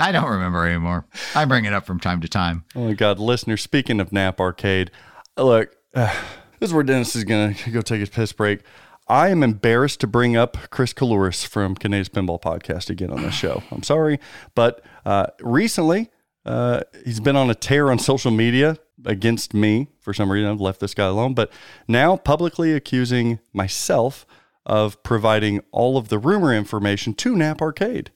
S4: I don't remember anymore. I bring it up from time to time.
S1: oh my God, listener! Speaking of Knapp Arcade, look, uh, this is where Dennis is gonna go take his piss break. I am embarrassed to bring up Chris Kalouris from Canada's Pinball Podcast again on this show. I'm sorry, but uh, recently uh, he's been on a tear on social media against me for some reason. I've left this guy alone, but now publicly accusing myself of providing all of the rumor information to Knapp Arcade.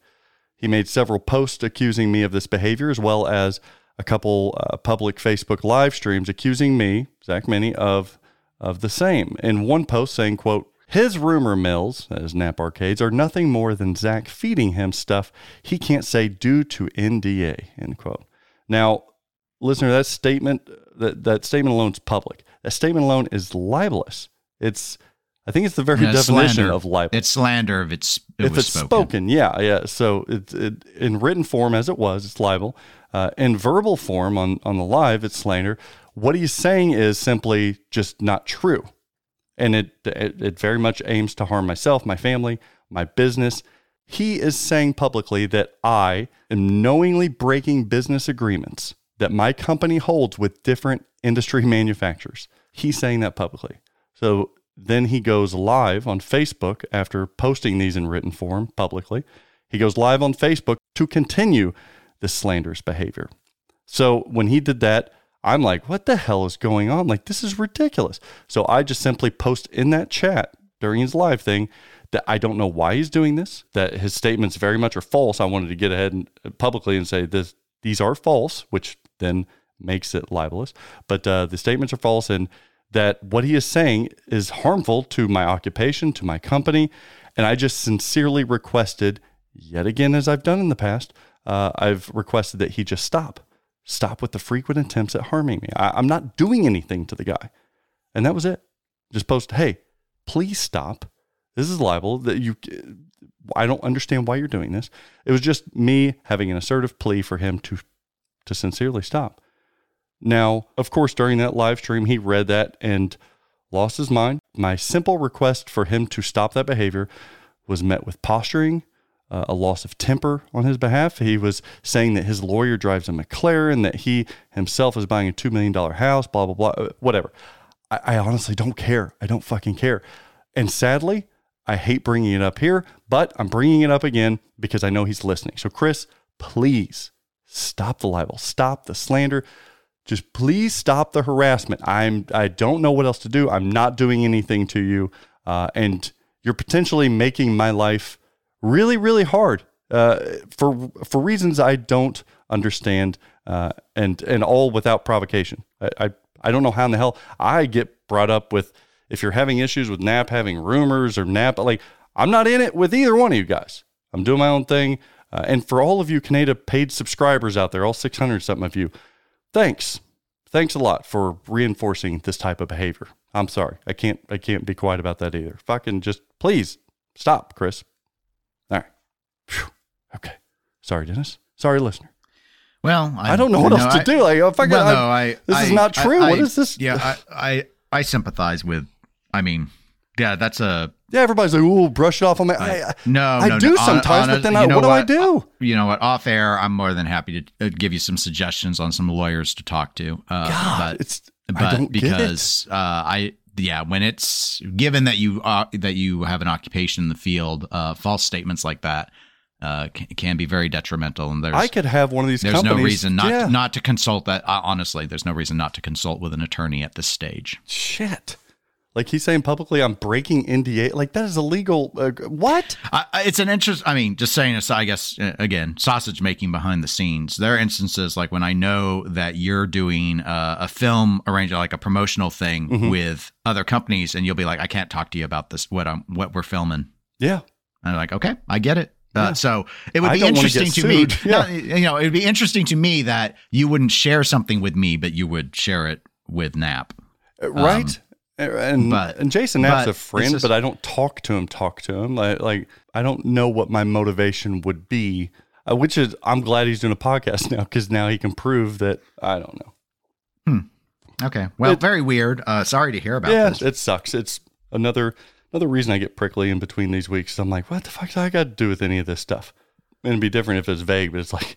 S1: He made several posts accusing me of this behavior, as well as a couple uh, public Facebook live streams accusing me, Zach Meny, of of the same. In one post saying, "quote His rumor mills, as Knapp Arcades, are nothing more than Zach feeding him stuff he can't say due to NDA." End quote. Now, listener, that statement that that statement alone is public. That statement alone is libelous. It's I think it's the very definition
S4: slander.
S1: of libel
S4: It's slander if it's it
S1: if
S4: was
S1: it's spoken. yeah, yeah. So it's it, in written form as it was, it's libel. Uh, in verbal form on on the live, it's slander. What he's saying is simply just not true, and it, it it very much aims to harm myself, my family, my business. He is saying publicly that I am knowingly breaking business agreements that my company holds with different industry manufacturers. He's saying that publicly. So then he goes live on Facebook after posting these in written form publicly. He goes live on Facebook to continue this slanderous behavior. So when he did that, I'm like, what the hell is going on? Like, this is ridiculous. So I just simply post in that chat during his live thing that I don't know why he's doing this, that his statements very much are false. I wanted to get ahead and uh, publicly and say this, these are false, which then makes it libelous. But uh, the statements are false, and that what he is saying is harmful to my occupation, to my company. And I just sincerely requested, yet again, as I've done in the past, uh, I've requested that he just stop. Stop with the frequent attempts at harming me. I, I'm not doing anything to the guy. And that was it. Just post, hey, please stop. This is libel that you I don't understand why you're doing this. It was just me having an assertive plea for him to to sincerely stop. Now, of course, during that live stream, he read that and lost his mind. My simple request for him to stop that behavior was met with posturing, uh, a loss of temper on his behalf. He was saying that his lawyer drives a McLaren, that he himself is buying a $2 million house, blah, blah, blah, uh, whatever. I, I honestly don't care. I don't fucking care. And sadly, I hate bringing it up here, but I'm bringing it up again because I know he's listening. So, Chris, please stop the libel, stop the slander. Just please stop the harassment. I'm I don't know what else to do. I'm not doing anything to you, uh, and you're potentially making my life really, really hard uh, for for reasons I don't understand, uh, and and all without provocation. I, I I don't know how in the hell I get brought up with if you're having issues with Knapp having rumors or Knapp, like I'm not in it with either one of you guys. I'm doing my own thing. Uh, and for all of you Canada paid subscribers out there, all 600 something of you, thanks. Thanks a lot for reinforcing this type of behavior. I'm sorry. I can't I can't be quiet about that either. Fucking just please stop, Chris. All right. Phew. Okay. Sorry, Dennis. Sorry, listener.
S4: Well,
S1: I, don't know what
S4: no,
S1: else to
S4: I-
S1: do. Like, if I,
S4: well,
S1: I,
S4: no, I.
S1: this is not true.
S4: I-
S1: what
S4: I-
S1: is this?
S4: Yeah, I, I I sympathize with. I mean, yeah, that's a
S1: yeah. Everybody's like, "Ooh, brush it off on my." I, I,
S4: no.
S1: I
S4: no,
S1: do sometimes, but then
S4: you
S1: I,
S4: know
S1: what do I do?
S4: You know what? Off air, I'm more than happy to uh, give you some suggestions on some lawyers to talk to. Uh,
S1: God,
S4: but
S1: it's
S4: but
S1: I
S4: because uh, I yeah, when it's given that you uh, that you have an occupation in the field, uh, false statements like that uh, can, can be very detrimental. And there's.
S1: I could have one of these.
S4: there's
S1: companies,
S4: no reason not
S1: yeah.
S4: not to consult that. Uh, honestly, there's no reason not to consult with an attorney at this stage.
S1: Shit. Like he's saying publicly, I'm breaking NDA. Like that is illegal. Uh, what?
S4: I, I- it's an interest. I mean, just saying this, I guess, uh, again, sausage making behind the scenes. There are instances like when I know that you're doing uh, a film arrangement, like a promotional thing
S1: Mm-hmm.
S4: with other companies, and you'll be like, I can't talk to you about this, what I'm, what we're filming.
S1: Yeah.
S4: And I'm like, okay, I get it. Uh, so it would
S1: I
S4: be interesting to me.
S1: Yeah.
S4: You know, it would be interesting to me that you wouldn't share something with me, but you would share it with Knapp.
S1: Uh, right. and
S4: Um, but-
S1: and Jason Knapp's
S4: but
S1: a friend,
S4: just-
S1: but I don't talk to him. Talk to him. Like, like I don't know what my motivation would be. Uh, which is, I'm glad he's doing a podcast now because now he can prove that I don't know.
S4: Okay. Well,
S1: It-
S4: very weird. Uh, sorry to hear about
S1: yeah,
S4: this.
S1: it sucks. It's another another reason I get prickly in between these weeks. is I'm like, what the fuck do I got to do with any of this stuff? And it'd be different if it's vague, but it's like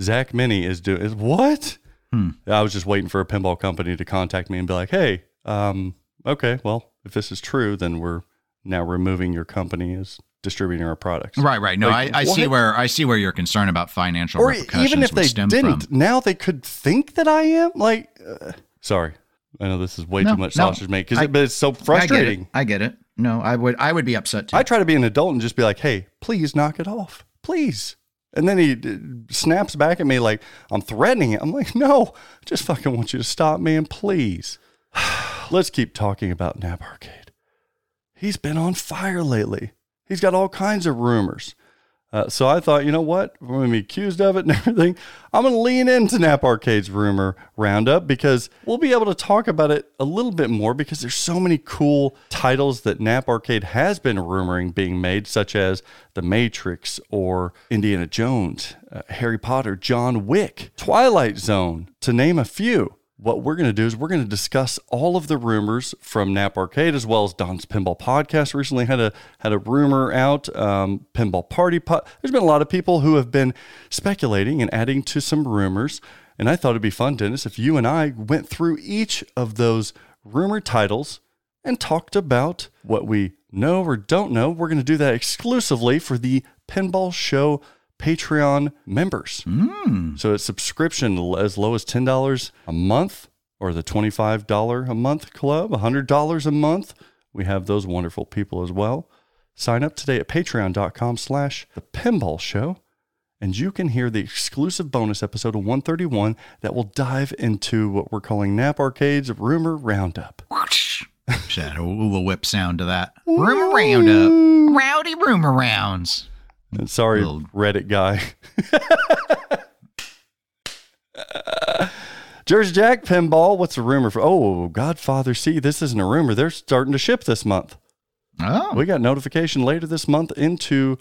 S1: Zach Meny is doing is what?
S4: Hmm.
S1: I was just waiting for a pinball company to contact me and be like, hey, um, okay, well, if this is true, then we're now removing your company as distributing our products.
S4: Right, right. No,
S1: Like,
S4: I, I see where I see where your concern about financial
S1: Or
S4: repercussions
S1: even if they
S4: stem
S1: didn't,
S4: from.
S1: now they could think that I am. Like, uh, sorry, I know this is way
S4: No,
S1: too much
S4: no.
S1: sausage make, 'cause
S4: I-
S1: it, but it's so
S4: I get it.
S1: frustrating.
S4: I get it. No, I would I would be upset too.
S1: I try to be an adult and just be like, hey, please knock it off. Please. And then he uh, snaps back at me like I'm threatening it. I'm like, no, I just fucking want you to stop, man, please. Let's keep talking about Knapp Arcade. He's been on fire lately. He's got all kinds of rumors. Uh, so I thought, you know what? I'm going to be accused of it and everything. I'm going to lean into Knapp Arcade's rumor roundup because we'll be able to talk about it a little bit more because there's so many cool titles that Knapp Arcade has been rumoring being made, such as The Matrix or Indiana Jones, uh, Harry Potter, John Wick, Twilight Zone, to name a few what we're going to do is we're going to discuss all of the rumors from Knapp Arcade as well as Don's Pinball Podcast. Recently had a had a rumor out. Um, Pinball Party. Po- There's been a lot of people who have been speculating and adding to some rumors. And I thought it'd be fun, Dennis, if you and I went through each of those rumor titles and talked about what we know or don't know. We're going to do that exclusively for the Pinball Show Patreon members. Mm. So it's subscription as low as ten dollars a month, or the twenty-five dollar a month club, hundred dollars a month. We have those wonderful people as well. Sign up today at patreon.com/slash the pinball show, and you can hear the exclusive bonus episode of 131 that will dive into what we're calling Knapp Arcade's rumor roundup.
S4: Should add a little whip sound to that. Rumor roundup. Rowdy rumor rounds.
S1: And sorry,
S4: Little-
S1: Reddit guy. Jersey Jack pinball. What's the rumor for? Oh, Godfather C. This isn't a rumor. They're starting to ship this month.
S4: Oh.
S1: We got notification later this month into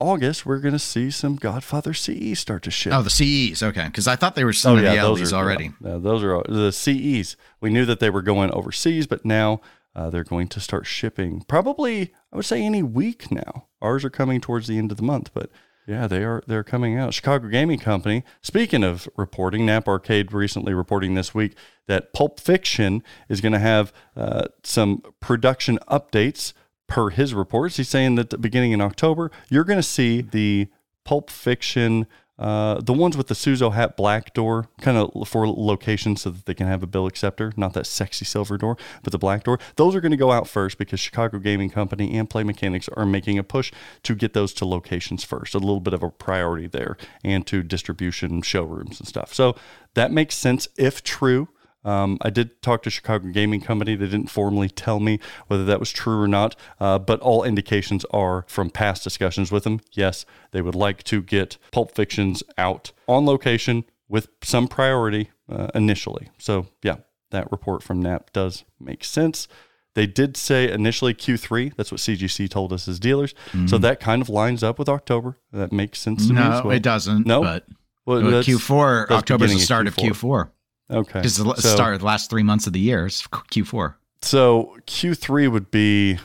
S1: August. We're going to see some Godfather CE start to ship.
S4: Oh, the CEs. Okay. Because I thought they were oh, some of the LEs already.
S1: Yeah, yeah, those are the CEs. We knew that they were going overseas, but now uh, they're going to start shipping. Probably, I would say, any week now. Ours are coming towards the end of the month, but yeah, they are. They're coming out. Chicago Gaming Company. Speaking of reporting, Knapp Arcade recently reporting this week that Pulp Fiction is going to have uh, some production updates. Per his reports, he's saying that beginning in October, you're going to see the Pulp Fiction, uh, the ones with the Suzo-Happ black door, kind of for location so that they can have a bill acceptor, not that sexy silver door, but the black door. Those are going to go out first because Chicago Gaming Company and Play Mechanix are making a push to get those to locations first. A little bit of a priority there and to distribution showrooms and stuff. So that makes sense if true. Um, I did talk to Chicago Gaming Company. They didn't formally tell me whether that was true or not, uh, but all indications are from past discussions with them. Yes, they would like to get Pulp Fictions out on location with some priority uh, initially. So, yeah, that report from Knapp does make sense. They did say initially Q3. That's what CGC told us as dealers. So that kind of lines up with October. That makes sense to me.
S4: No,
S1: well.
S4: it doesn't.
S1: No?
S4: But
S1: Well, that's-
S4: Q4,
S1: that's
S4: October's the start of Q4.
S1: Okay.
S4: Because the
S1: So-
S4: start of the last three months of the year is Q4.
S1: So Q3 would be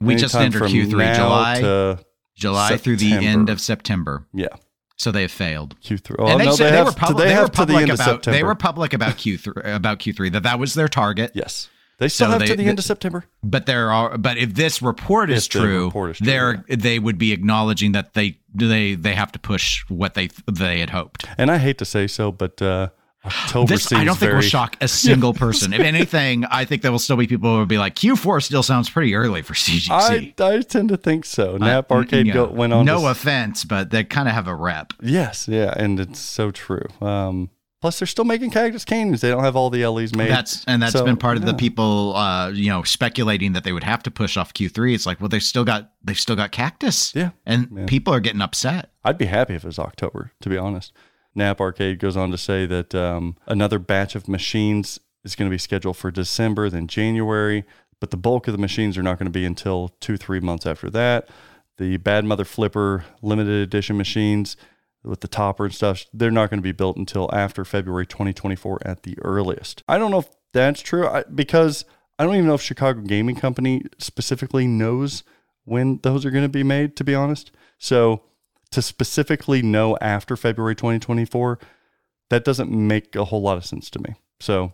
S4: We just entered
S1: from
S4: Q3,
S1: now
S4: July,
S1: to
S4: July through the end of September.
S1: yeah
S4: So they have failed.
S1: Q3. Oh
S4: and they,
S1: no,
S4: said
S1: they,
S4: were public.
S1: they
S4: They, were
S1: the
S4: public about. They were public about Q3 about Q3 that that was their target.
S1: yes, they still
S4: So
S1: have
S4: they-
S1: to the end of September.
S4: But there are. But if this report is
S1: If
S4: true,
S1: report is true,
S4: they're they would be acknowledging that they they they have to push what they they had hoped.
S1: And I hate to say so, but uh, October
S4: This
S1: seems
S4: I don't think
S1: very,
S4: will shock a single person. If anything, I think there will still be people who will be like Q4 still sounds pretty early for CGC.
S1: I, I tend to think so. Nap
S4: Uh,
S1: Arcade
S4: you
S1: go,
S4: know,
S1: went on.
S4: No
S1: to,
S4: offense, but they kind of have a rep.
S1: yes, yeah, and it's so true. Um, plus, they're still making Cactus Canyons. They don't have all the LEs made.
S4: That's and that's
S1: So,
S4: been part of the people, uh, you know, speculating that they would have to push off Q3. It's like, well, they've still got they've still got Cactus,
S1: Yeah,
S4: and
S1: yeah.
S4: people are getting upset.
S1: I'd be happy if it was October, to be honest. Knapp Arcade goes on to say that um, another batch of machines is going to be scheduled for December, then January, but the bulk of the machines are not going to be until two, three months after that. The Bad Mother Flipper limited edition machines with the topper and stuff, they're not going to be built until after February 2024 at the earliest. I don't know if that's true I, because I don't even know if Chicago Gaming Company specifically knows when those are going to be made, to be honest. So to specifically know after February 2024, that doesn't make a whole lot of sense to me. So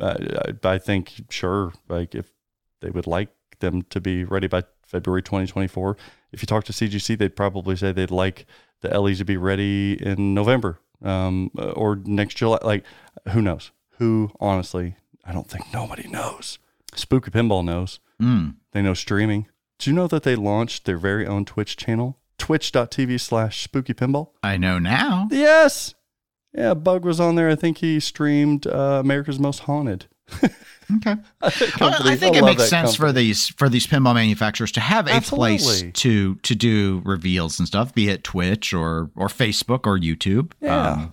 S1: uh, I, I think, sure, like if they would like them to be ready by February 2024, if you talk to CGC, they'd probably say they'd like the LEs to be ready in November um, or next July. Like, who knows? Who, honestly, I don't think nobody knows. Spooky Pinball knows.
S4: Mm.
S1: They know streaming. Do you know that they launched their very own Twitch channel? Twitch.tv slash spooky pinball.
S4: I know now.
S1: Yes. Yeah, Bug was on there. I think he streamed uh, America's Most Haunted.
S4: Okay.
S1: That company-
S4: I think
S1: I
S4: it makes sense for these for these pinball manufacturers to have a place to to do reveals and stuff, be it Twitch or or Facebook or YouTube.
S1: Yeah.
S4: Um,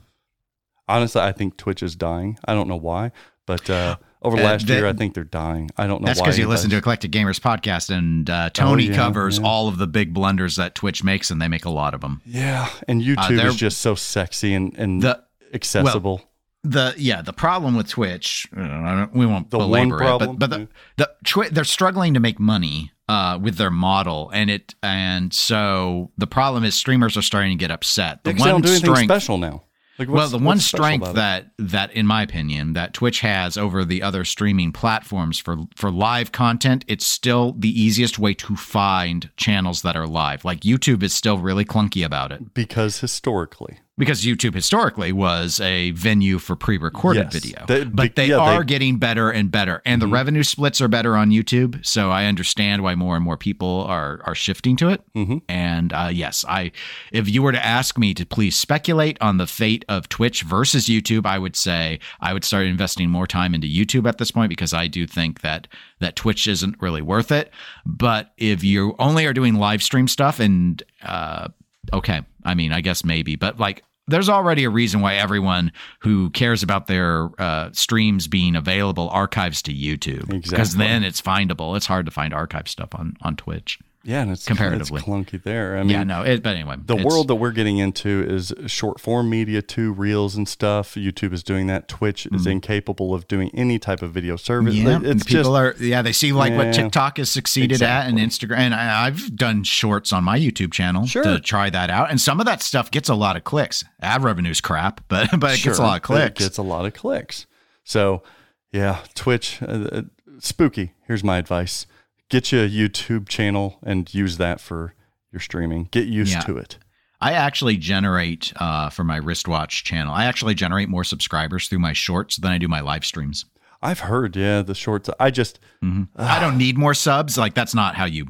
S1: Honestly, I think Twitch is dying. I don't know why, but uh, over
S4: Uh,
S1: last
S4: that-
S1: year, I think they're dying. I don't know
S4: that's because you listen to Eclectic Gamers podcast, and uh, Tony
S1: Oh, yeah,
S4: covers
S1: yeah.
S4: all of the big blunders that Twitch makes, and they make a lot of them.
S1: Yeah, and YouTube
S4: they're-
S1: is just so sexy and, and
S4: The
S1: accessible.
S4: the yeah the problem with Twitch, uh, I don't- we won't
S1: The one
S4: belabor
S1: problem?
S4: it, but but the, the Twi- they're struggling to make money uh, with their model, and it and so the problem is streamers are starting to get upset. The
S1: they don't do anything
S4: strength
S1: special now. Like,
S4: well, the one strength that that, in my opinion, that Twitch has over the other streaming platforms for for live content, it's still the easiest way to find channels that are live. Like YouTube is still really clunky about it.
S1: because historically,
S4: because YouTube historically was a venue for pre-recorded
S1: Yes.
S4: video.
S1: They-
S4: but they
S1: yeah, they-
S4: are getting better and better, and the
S1: Mhm.
S4: revenue splits are better on YouTube. So I understand why more and more people are are shifting to it.
S1: Mhm.
S4: And uh, yes, I if you were to ask me to please speculate on the fate of Twitch versus YouTube, I would say I would start investing more time into YouTube at this point because I do think that that Twitch isn't really worth it. But if you only are doing live stream stuff and uh, okay, I mean, I guess maybe, but like there's already a reason why everyone who cares about their uh, streams being available archives to YouTube because
S1: Exactly.
S4: then it's findable. It's hard to find archive stuff on on Twitch.
S1: Yeah, and it's
S4: Comparatively.
S1: it's clunky there. I mean,
S4: yeah, no, it, but anyway,
S1: the world that we're getting into is short form media too, reels and stuff. YouTube is doing that. Twitch is incapable of doing any type of video service.
S4: Mm-hmm. Yeah,
S1: it's
S4: people
S1: just
S4: are yeah they see like
S1: Yeah.
S4: what TikTok has succeeded at and Instagram and I, I've done shorts on my YouTube channel
S1: Sure.
S4: to try that out and some of that stuff gets a lot of clicks. Ad revenue's crap, but but it gets a lot of clicks.
S1: It gets a lot of clicks. So, yeah, Twitch, uh, uh, spooky. Here's my advice: get you a YouTube channel and use that for your streaming. Get used
S4: Yeah.
S1: to it.
S4: I actually generate uh, for my wristwatch channel. I actually generate more subscribers through my shorts than I do my live streams.
S1: I've heard, yeah, the shorts. I just,
S4: I don't need more subs. Like that's not how you.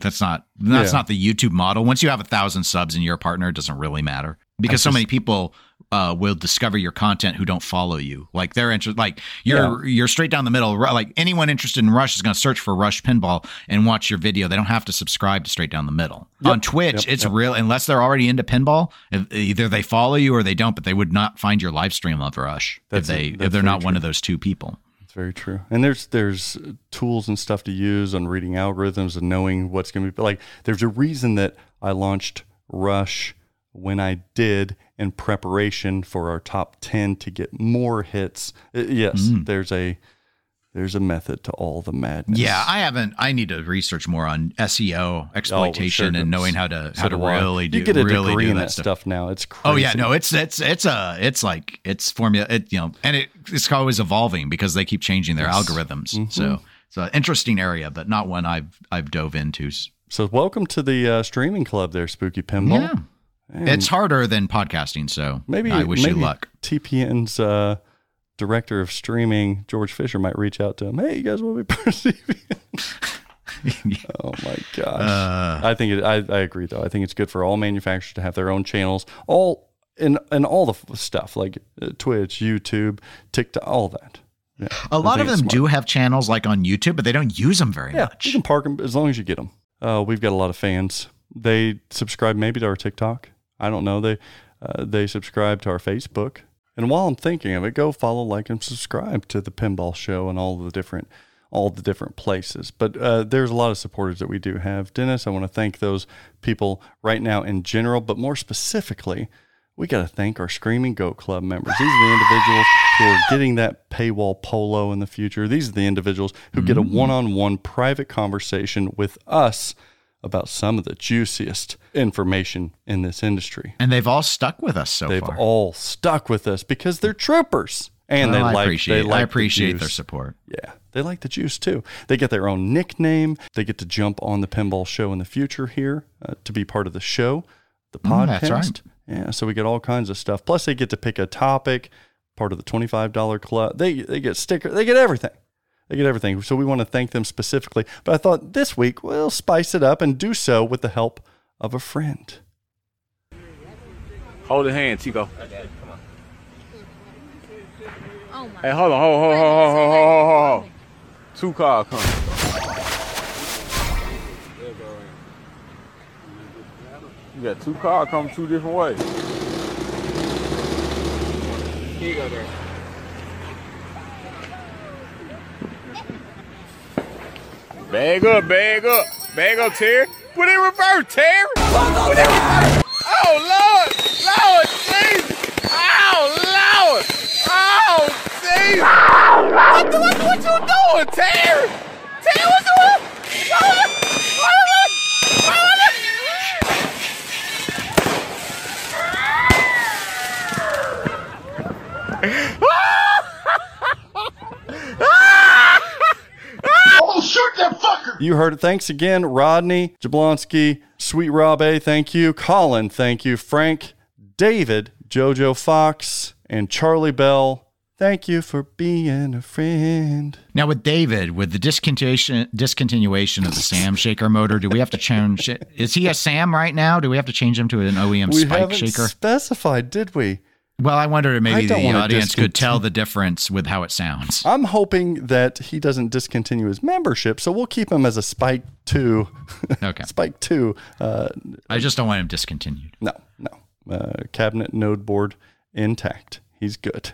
S4: That's not that's
S1: Yeah.
S4: not the YouTube model. Once you have a thousand subs and you're a partner, it doesn't really matter because so many people uh, will discover your content who don't follow you. Like they're interested. Like you're you're straight down the middle. Like anyone interested in Rush is going to search for Rush Pinball and watch your video. They don't have to subscribe to Straight Down the Middle. On Twitch,
S1: Yep.
S4: it's real unless they're already into pinball. Either they follow you or they don't, but they would not find your live stream of Rush
S1: That's-
S4: if they if they're not one of those two people.
S1: It's very true. And there's there's tools and stuff to use on reading algorithms and knowing what's going to be like. There's a reason that I launched Rush when I did in preparation for our top ten to get more hits. Uh, yes,
S4: Mm.
S1: there's a there's a method to all the madness.
S4: Yeah, I haven't. I need to research more on SEO exploitation
S1: Oh, sure.
S4: and knowing how to
S1: So
S4: how to really do
S1: You get a
S4: really
S1: degree
S4: do
S1: in
S4: that stuff.
S1: stuff, now. It's crazy.
S4: Oh yeah, no, it's it's it's a it's like it's formula. It you know, and it it's always evolving because they keep changing their algorithms.
S1: Mm-hmm.
S4: So it's an interesting area, but not one I've I've dove into.
S1: So welcome to the uh, streaming club, there, Spooky Pinball.
S4: Yeah,
S1: And
S4: it's harder than podcasting. So
S1: maybe
S4: I wish
S1: maybe
S4: you luck.
S1: TPN's uh, director of streaming, George Fisher, might reach out to him. Hey, you guys want to be part of CPN? oh my gosh!
S4: Uh,
S1: I think it, I I agree though. I think it's good for all manufacturers to have their own channels, all and and all the stuff like uh, Twitch, YouTube, TikTok, all that. Yeah,
S4: a lot of them do have channels like on YouTube, but they don't use them very
S1: Yeah,
S4: much.
S1: you can park them as long as you get them. Uh, we've got a lot of fans. They subscribe maybe to our TikTok. I don't know. They uh, they subscribe to our Facebook. And while I'm thinking of it, go follow, like, and subscribe to the Pinball Show and all the different all the different places. But uh, there's a lot of supporters that we do have. Dennis, I want to thank those people right now in general, but more specifically, we got to thank our Screaming Goat Club members. These are the individuals who are getting that paywall polo in the future. These are the individuals who get a one on one private conversation with us about some of the juiciest information in this industry.
S4: and they've all stuck with us so
S1: They've
S4: far.
S1: all stuck with us because they're troopers. And
S4: Well,
S1: they
S4: I
S1: like,
S4: appreciate
S1: they like
S4: I
S1: the
S4: appreciate their
S1: juice.
S4: support.
S1: Yeah, they like the juice too. They get their own nickname. They get to jump on the pinball show in the future here uh, to be part of the show, the
S4: Mm,
S1: podcast.
S4: that's right.
S1: Yeah, so we get all kinds of stuff. Plus, they get to pick a topic, part of the twenty-five dollar club. They they get sticker. They get everything. They get everything. So we want to thank them specifically. But I thought this week we'll spice it up and do so with the help of a friend.
S5: Hold the hand, Chico. Okay, come on.
S7: Oh my
S5: hey, hold on, hold, hold, hold, hold, hold, hold, hold. Two car come. You got two car coming two different ways. Here you go there. Bag up, bag up, bag up, Terry. Put it in reverse, Terry. Put in reverse. Oh Lord, Lord, Jesus. Oh Lord, oh Jesus. What, the, what, what you doing, Terry? Terry, what you doing? What, what, what, what, what, what?
S1: You heard it. Thanks again, Rodney Jablonski, Sweet Rob A. Thank you, Colin. Thank you, Frank David, JoJo Fox, and Charlie Bell. Thank you for being a friend.
S4: Now with David, with the discontinuation discontinuation of the Sam shaker motor, do we have to change it? Is he a Sam right now? Do we have to change him to an OEM
S1: we
S4: spike
S1: haven't
S4: shaker?
S1: specified, did we?
S4: Well, I wondered if maybe the audience could tell the difference with how it sounds.
S1: I'm hoping that he doesn't discontinue his membership, so we'll keep him as a Spike 2.
S4: Okay.
S1: Spike 2. Uh,
S4: I just don't want him discontinued.
S1: no, no. Uh, cabinet node board intact. He's good.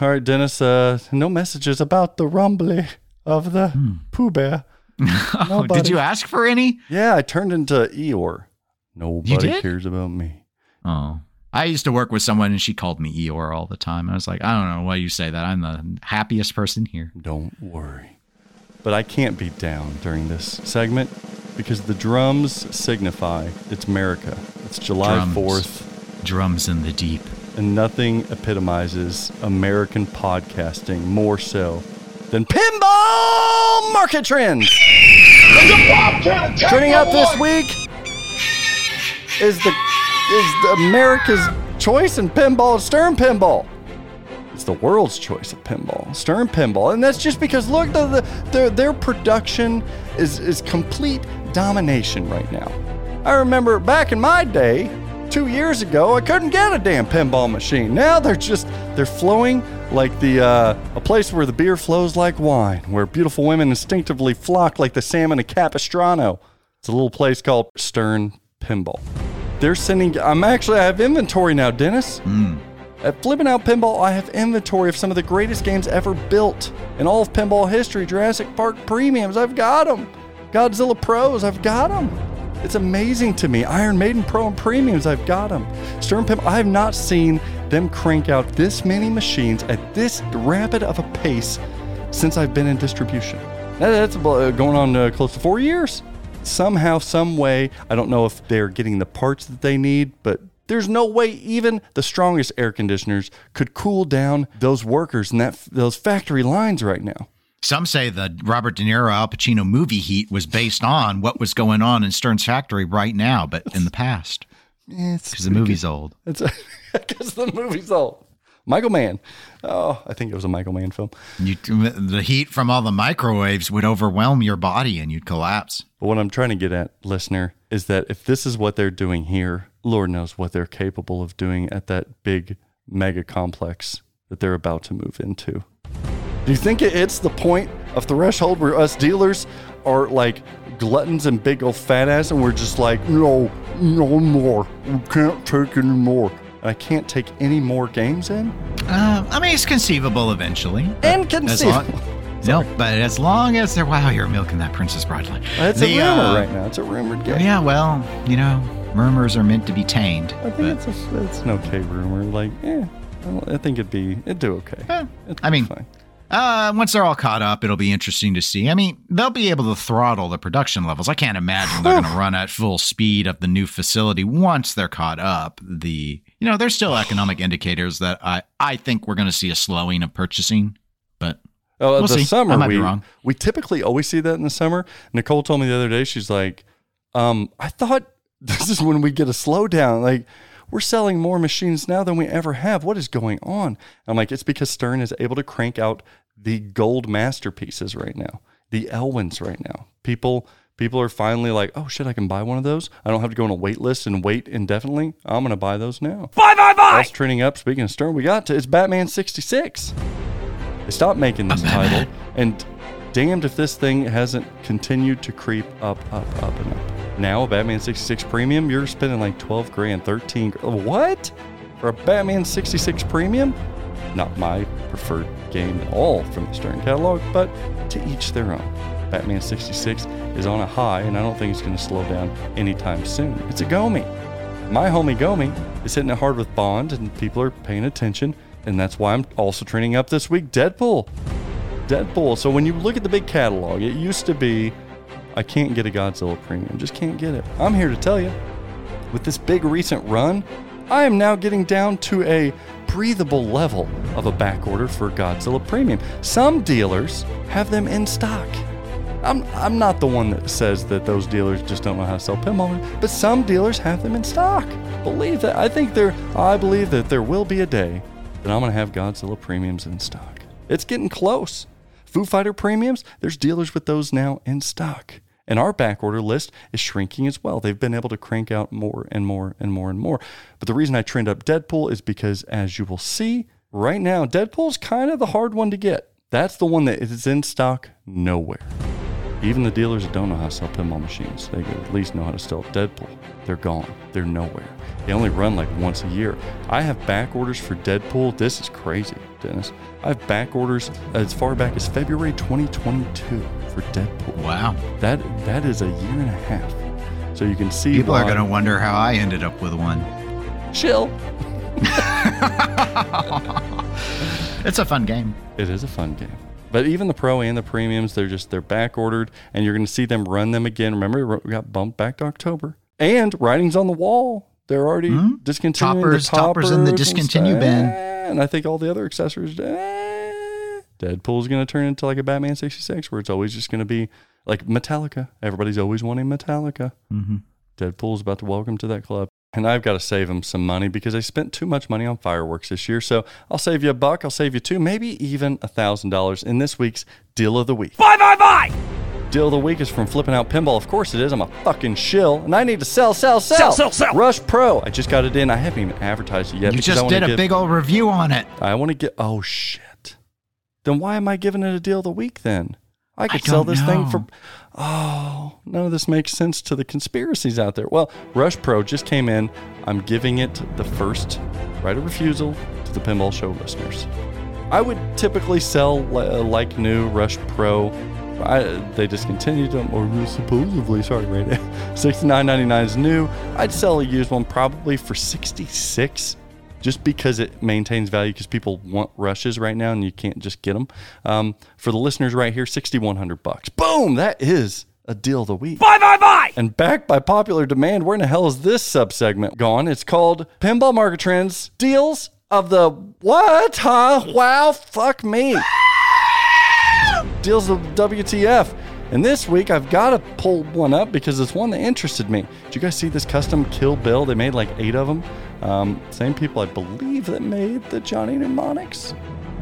S1: All right, Dennis, uh, no messages about the rumbly of the Pooh Bear.
S4: Oh, did you ask for any?
S1: Yeah, I turned into Eeyore. Nobody cares about me.
S4: Oh. I used to work with someone and she called me Eeyore all the time. I was like, I don't know why you say that. I'm the happiest person here.
S1: Don't worry. But I can't be down during this segment because the drums signify it's America. It's July
S4: Drums.
S1: 4th,
S4: Drums in the deep.
S1: and nothing epitomizes American podcasting more so than pinball market trends. Turning up this week is the is America's choice in pinball, Stern Pinball. It's the world's choice of pinball, Stern Pinball, and that's just because look, the, the, their their production is is complete domination right now. I remember back in my day, two years ago, I couldn't get a damn pinball machine. Now they're just they're flowing like the uh, a place where the beer flows like wine, where beautiful women instinctively flock like the salmon of Capistrano. It's a little place called Stern Pinball. They're sending. I'm actually. I have inventory now, Dennis. At Flipping Out Pinball, I have inventory of some of the greatest games ever built in all of pinball history. Jurassic Park Premiums, I've got them. Godzilla Pros, I've got them. It's amazing to me. Iron Maiden Pro and Premiums, I've got them. Stern Pinball, I have not seen them crank out this many machines at this rapid of a pace since I've been in distribution. That- That's uh, going on uh, close to four years. Somehow, some way, I don't know if they're getting the parts that they need, but there's no way even the strongest air conditioners could cool down those workers and that those factory lines right now.
S4: Some say the Robert De Niro Al Pacino movie Heat was based on what was going on in Stern's factory right now, but in the past,
S1: It's
S4: because the movie's old.
S1: It's because the movie's old. Michael Mann. Oh, I think it was a Michael Mann film.
S4: You, the heat from all the microwaves would overwhelm your body and you'd collapse.
S1: But what I'm trying to get at, listener, is that if this is what they're doing here, Lord knows what they're capable of doing at that big mega complex that they're about to move into. Do you think it hits the point of threshold where us dealers are like gluttons and big old fat ass and we're just like, no, no more. We can't take any more. And I can't take any more games in?
S4: Uh, I mean, it's conceivable eventually.
S1: Inconceivable.
S4: No, but as long as they're wow, you're milking that Princess Broadline.
S1: It's
S4: The,
S1: a rumor
S4: uh,
S1: right now. It's a rumored game.
S4: Yeah, well, you know, rumors are meant to be tamed.
S1: I think it's, a, it's an okay rumor. Like, yeah, I I think it'd be, it'd do okay.
S4: Eh,
S1: It'd
S4: I mean. Uh, once they're all caught up, it'll be interesting to see. I mean, they'll be able to throttle the production levels. I can't imagine they're going to run at full speed of the new facility once they're caught up. The you know, there's still economic indicators that I I think we're going to see a slowing of purchasing, but
S1: Oh,
S4: We'll
S1: the
S4: see.
S1: summer we
S4: be wrong.
S1: we typically always see that in the summer. Nicole told me the other day she's like, um, I thought this is when we get a slowdown. Like we're selling more machines now than we ever have. What is going on? I'm like, it's because Stern is able to crank out the gold masterpieces right now, the Elwins right now. People people are finally like, oh shit, I can buy one of those. I don't have to go on a wait list and wait indefinitely. I'm gonna buy those now. Buy, buy, buy. That's trending up. Speaking of Stern, we got to it's Batman 66. They stopped making this title, and damned if this thing hasn't continued to creep up, up, up, and up. Now, a Batman 66 Premium, you're spending like 12 grand, 13 What? For a Batman 66 Premium? Not my preferred game at all from the Stern catalog, but to each their own. Batman 66 is on a high, and I don't think it's going to slow down anytime soon. It's a Gomi. My homie Gomi is hitting it hard with Bond, and people are paying attention, and that's why I'm also training up this week Deadpool. Deadpool. So when you look at the big catalog, it used to be I can't get a Godzilla premium, just can't get it. I'm here to tell you, with this big recent run, I am now getting down to a breathable level of a back order for Godzilla premium. Some dealers have them in stock. I'm I'm not the one that says that those dealers just don't know how to sell pinball, but some dealers have them in stock. Believe that. I think there. I believe that there will be a day that I'm gonna have Godzilla premiums in stock. It's getting close. Foo Fighter premiums. There's dealers with those now in stock. And our back order list is shrinking as well. They've been able to crank out more and more and more and more. But the reason I trend up Deadpool is because, as you will see right now, Deadpool's kind of the hard one to get. That's the one that is in stock nowhere. Even the dealers that don't know how to sell pinball machines, they at least know how to sell Deadpool. They're gone. They're nowhere. They only run like once a year. I have back orders for Deadpool. This is crazy, Dennis. I have back orders as far back as February 2022 for Deadpool.
S4: Wow.
S1: That that is a year and a half. So you can see
S4: People are going to wonder how I ended up with one.
S1: chill.
S4: It's a fun game.
S1: It is a fun game. But even the pro and the premiums, they're just they're back ordered, and you're going to see them run them again. Remember, we got bumped back to October, and writings on the wall. They're already discontinuing
S4: Hmm? Toppers-
S1: the
S4: toppers in the discontinue bin.
S1: and I think all the other accessories. eh. Deadpool's going to turn into like a Batman '66, where it's always just going to be like Metallica. Everybody's always wanting Metallica.
S4: Mm-hmm.
S1: Deadpool's about to welcome to that club. And I've got to save him some money because I spent too much money on fireworks this year. So I'll save you a buck, I'll save you two, maybe even a thousand dollars in this week's deal of the week. Bye bye bye! Deal of the week is from flipping out pinball. Of course it is. I'm a fucking shill, and I need to sell, sell, sell,
S7: Sell, sell, sell.
S1: Rush Pro. I just got it in. I haven't even advertised it yet.
S4: You
S1: because I
S4: just
S1: wanna
S4: did a
S1: give-
S4: big old review on it.
S1: I want to get. Oh shit! Then why am I giving it a deal of the week? Then I could
S4: I
S1: sell
S4: don't
S1: this thing for.
S4: know.
S1: Oh, none of this makes sense to the conspiracies out there. Well, Rush Pro just came in. I'm giving it the first right of refusal to the Pinball Show listeners. I would typically sell uh, like new Rush Pro. I, they discontinued them, or supposedly, sorry, right? Sixty nine ninety nine is new. I'd sell a used one probably for sixty six just because it maintains value because people want rushes right now and you can't just get them. Um, for the listeners right here, 6100 bucks. Boom! That is a deal of the week. Bye, bye, bye! And backed by popular demand, where in the hell is this subsegment gone? It's called Pinball Market Trends Deals of the What? Huh? Wow, fuck me. Deals of WTF. And this week I've got to pull one up because it's one that interested me. Did you guys see this custom Kill Bill? They made like eight of them. Um, same people I believe that made the Johnny Mnemonics.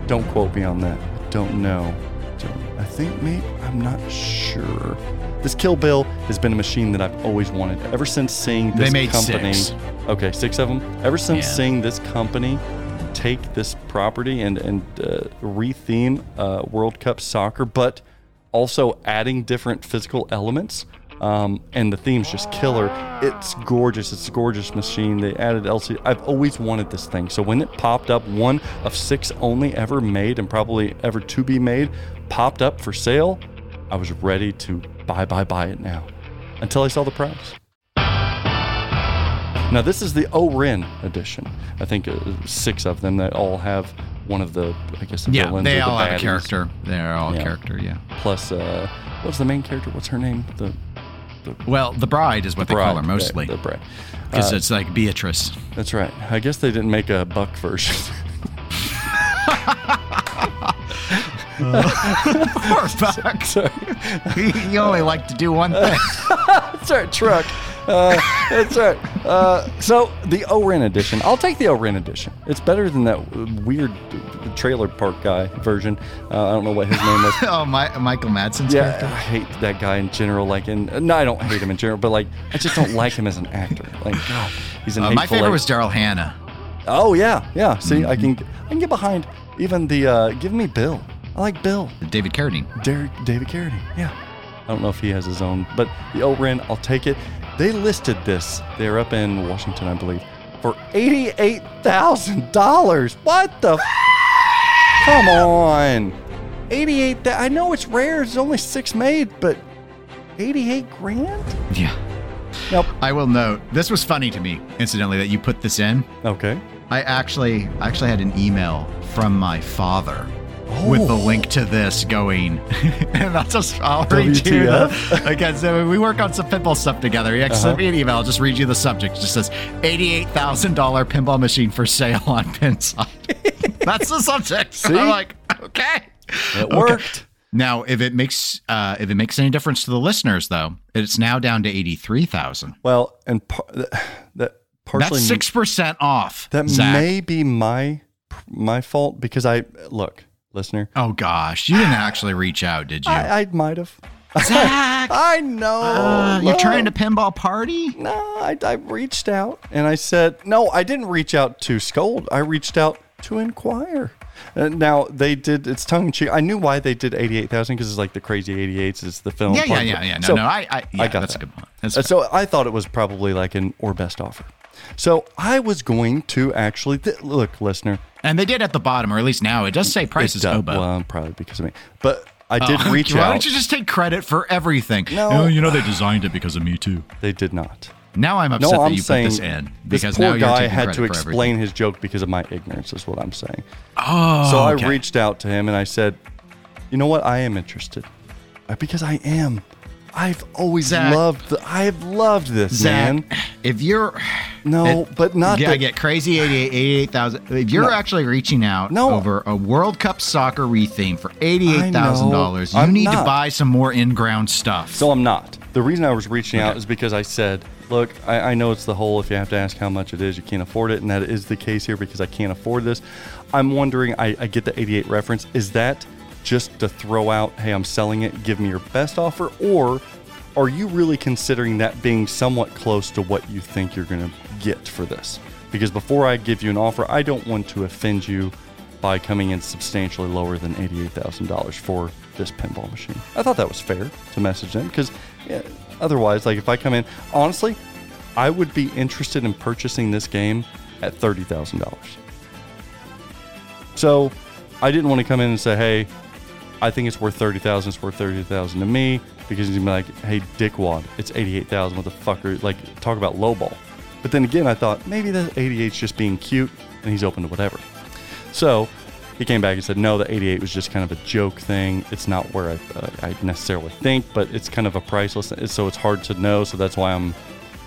S1: Don't quote me on that. I don't know. Don't- I think maybe I'm not sure. This Kill Bill has been a machine that I've always wanted ever since seeing this
S4: They made
S1: company.
S4: six.
S1: Okay, six of them. Ever since
S4: Yeah.
S1: seeing this company take this property and and uh, retheme uh, World Cup soccer, but also adding different physical elements. Um, and the theme's just killer. It's gorgeous. It's a gorgeous machine. They added LC. I've always wanted this thing. So when it popped up, one of six only ever made and probably ever to be made, popped up for sale, I was ready to buy, buy, buy it now. Until I saw the price. Now this is the O-Ren edition. I think uh, six of them that all have one of the, I guess, the
S4: Yeah, they
S1: the
S4: all have a character. They're all
S1: Yeah.
S4: character, yeah.
S1: Plus, uh, what's the main character? What's her name? The
S4: Well, the bride is what they call her mostly.
S1: The, the bride.
S4: Because
S1: Uh,
S4: it's like Beatrice.
S1: That's right. I guess they didn't make a buck version.
S4: Poor fuck.
S1: Sorry.
S4: you only like to do one thing.
S1: Right, truck. Uh, that's right. Uh, so the O-Ren edition. I'll take the O-Ren edition. It's better than that weird trailer park guy version. Uh, I don't know what his name was.
S4: oh, my, Michael Madsen's
S1: Yeah,
S4: character.
S1: I hate that guy in general. Like, and no, I don't hate him in general, but like, I just don't like him as an actor. Like, God, he's an.
S4: Uh, my favorite was Daryl Hannah.
S1: Oh yeah, yeah. See, I
S4: Mm-hmm.
S1: can I can get behind even the. Uh, give me Bill. I like Bill.
S4: David Carradine.
S1: Derek David Carradine. Yeah. I don't know if he has his own, but the O-Ren, I'll take it. They listed this. They're up in Washington, I believe, for eighty-eight thousand dollars. What the? F- Come on, eighty-eight. Th- I know it's rare. There's only six made, but eighty-eight grand.
S4: Yeah.
S1: Nope.
S4: I will note this was funny to me, incidentally, that you put this in.
S1: Okay.
S4: I actually I actually had an email from my father with the link to this going, and I'll just I'll read you the, again. So we work on some pinball stuff together. He actually sent me an email. I'll just read you the subject. It just says eighty-eight thousand dollar pinball machine for sale on Pinside. That's the subject.
S1: See?
S4: I'm like, okay.
S1: It worked.
S4: Now, if it makes uh, if it makes any difference to the listeners, though, it's now down to eighty three thousand.
S1: Well, and par- that, that partially
S4: That's six percent off.
S1: that
S4: Zach.
S1: may be my my fault because I look, listener,
S4: Oh gosh, you didn't actually reach out, did you?
S1: I, I might have.
S4: Zach,
S1: I know.
S4: uh, you're trying to pinball party.
S1: No, I, I reached out and I said, no, I didn't reach out to scold. I reached out to inquire. Uh, now they did. It's tongue in cheek. I knew why they did eighty-eight thousand because it's like the crazy eighty-eights. Is the film?
S4: Yeah, yeah, yeah, yeah. No,
S1: So,
S4: no, I, I, yeah,
S1: got
S4: that's
S1: that.
S4: a good point. That's
S1: Uh, so I thought it was probably like an or best offer. So I was going to actually th- look, listener.
S4: And they did at the bottom, or at least now it does say price
S1: it
S4: is
S1: does-
S4: hobo.
S1: Well, probably because of me, but I did
S4: Oh,
S1: reach
S4: Why
S1: out.
S4: don't you just take credit for everything?
S1: No.
S4: Oh, you know they designed it because of me too.
S1: they did not.
S4: Now I'm upset
S1: No,
S4: that
S1: I'm
S4: you
S1: saying
S4: put this in
S1: this
S4: because
S1: poor
S4: now
S1: guy had to explain
S4: everything.
S1: his joke because of my ignorance. Is what I'm saying.
S4: Oh,
S1: So I
S4: okay.
S1: reached out to him and I said, "You know what? I am interested Uh, because I am. I've always
S4: Zach.
S1: loved. The, I've loved this
S4: Zach,
S1: man.
S4: if you're
S1: No, but not
S4: yeah,
S1: the,
S4: I get crazy 88 88,000. If you're
S1: No.
S4: actually reaching out
S1: No.
S4: over a World Cup soccer retheme for $88,000, you
S1: I'm
S4: need to buy some more in-ground stuff.
S1: So I'm not. The reason I was reaching out is because I said, look, I, I know it's the whole if you have to ask how much it is, you can't afford it, and that is the case here because I can't afford this. I'm wondering, I, I get the 88 reference. Is that just to throw out, hey, I'm selling it, give me your best offer? Or are you really considering that being somewhat close to what you think you're going to get for this? Because before I give you an offer, I don't want to offend you by coming in substantially lower than $88,000 for this pinball machine. I thought that was fair to message them because yeah, otherwise, like if I come in, honestly, I would be interested in purchasing this game at $30,000. So I didn't want to come in and say, hey, I think it's worth 30000 it's worth 30000 to me because gonna be like, hey, dickwad, it's 88000 what the like, talk about lowball. But then again, I thought maybe the 88's just being cute and he's open to whatever. So he came back and said, no, the 88 was just kind of a joke thing. It's not where I, uh, I necessarily think, but it's kind of a priceless, so it's hard to know. So that's why I'm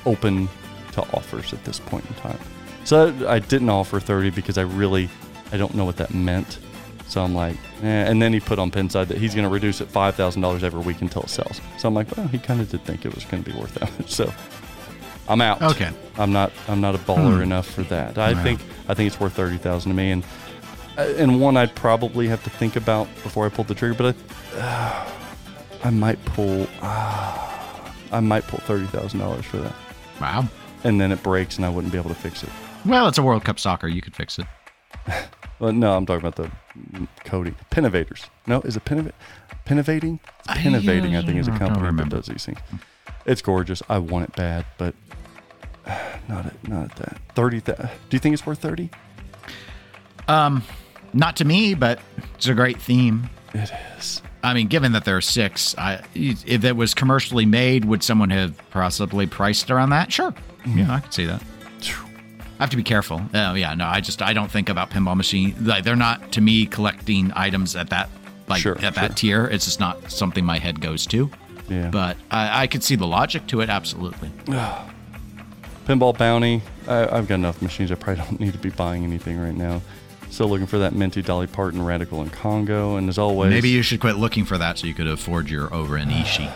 S1: open to offers at this point in time. So I didn't offer 30 because I really, I don't know what that meant. So I'm like, eh. and then he put on Pinside that he's going to reduce it $5,000 every week until it sells. So I'm like, well, he kind of did think it was going to be worth that much. So I'm out.
S4: Okay.
S1: I'm not. I'm not a baller
S4: Hmm.
S1: enough for that. I
S4: Wow.
S1: think. I think it's worth thirty thousand to me, and uh, and one I'd probably have to think about before I pull the trigger. But I, I might pull. Uh, I might pull thirty thousand dollars for that,
S4: wow.
S1: and then it breaks, and I wouldn't be able to fix it.
S4: Well, it's a World Cup soccer. You could fix it.
S1: Well, no, I'm talking about the Cody Pinovators. No, is it Pinovat? Pinovating? It's
S4: I,
S1: Pinovating, I think, is a company that does these things. It's gorgeous. I want it bad, but not at not at that thirty. Th- do you think it's worth thirty?
S4: Um, not to me, but it's a great theme.
S1: It is.
S4: I mean, given that there are six, I, if it was commercially made, would someone have possibly priced around that? Sure.
S1: Mm-hmm.
S4: Yeah, I could see that. I have to be careful. Oh yeah, no, I just I don't think about pinball machine. Like they're not to me collecting items at that like
S1: Sure,
S4: at that tier. It's just not something my head goes to.
S1: Yeah.
S4: But I, I could see the logic to it. Absolutely.
S1: Pinball Bounty. I, I've got enough machines. I probably don't need to be buying anything right now. Still looking for that Minty Dolly Parton Radical in Congo. And as always,
S4: Maybe you should quit looking for that so you could afford your O-Ren Ishii.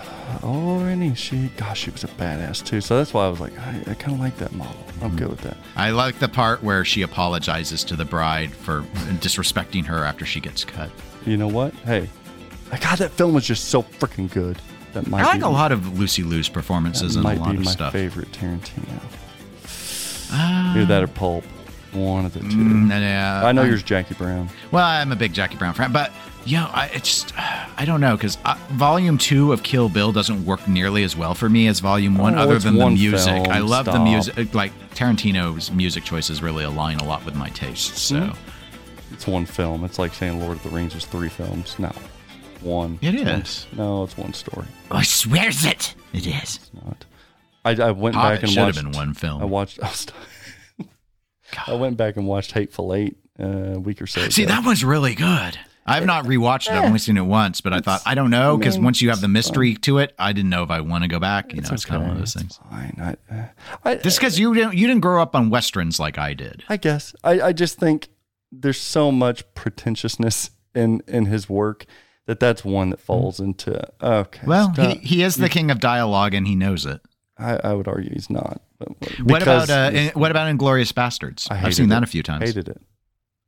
S1: Oh, and she, gosh, she was a badass too. So that's why I was like, I, I kind of like that model. I'm good with that.
S4: I like the part where she apologizes to the bride for disrespecting her after she gets cut.
S1: You know what? Hey, God, that film was just so freaking good. That might
S4: I like
S1: be,
S4: a lot of Lucy Liu's performances in a
S1: might
S4: lot
S1: be
S4: of
S1: my
S4: stuff.
S1: favorite Tarantino.
S4: Ah.
S1: Either that or Pulp. One of the two.
S4: Mm, yeah,
S1: I know
S4: I'm-
S1: yours, Jackie Brown.
S4: Well, I'm a big Jackie Brown fan, but know, I it's just I don't know because Volume Two of Kill Bill doesn't work nearly as well for me as Volume One,
S1: Oh,
S4: other than the music.
S1: film,
S4: I love the music. Like Tarantino's music choices really align a lot with my tastes. So
S1: Mm-hmm. It's one film. It's like saying Lord of the Rings was three films. No, one.
S4: It
S1: It's one- no, it's one story.
S4: I swears it. It is.
S1: It's not. I, I went
S4: Hobbit
S1: back and
S4: should have been one film.
S1: I watched. I, was- I went back and watched Hateful Eight uh, a week or so.
S4: See,
S1: ago.
S4: that one's really good. I've not rewatched it. I've only seen it once, but I thought I don't know because once you have the
S1: it's
S4: mystery to it, I didn't know if I want to go back. You know, it's kind of one of those things.
S1: Fine. I, uh, I,
S4: Just because you didn't you didn't grow up on westerns like I did.
S1: I guess I, I just think there's so much pretentiousness in in his work that that's one that falls into okay.
S4: Well, he,
S1: stop.
S4: he is the king of dialogue, and he knows it.
S1: I, I would argue he's not.
S4: What about uh, in, what about Inglourious Basterds?
S1: I
S4: I've
S1: hated
S4: seen that
S1: it.
S4: a few times.
S1: Hated it.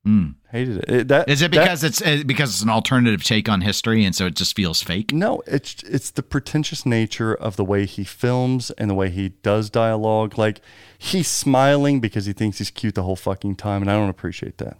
S4: Mm.
S1: Hated it. it that,
S4: Is it
S1: that-
S4: because it's uh, because it's an alternative take on history, and so it just feels fake?
S1: No, it's it's the pretentious nature of the way he films and the way he does dialogue. Like he's smiling because he thinks he's cute the whole fucking time, and I don't appreciate that.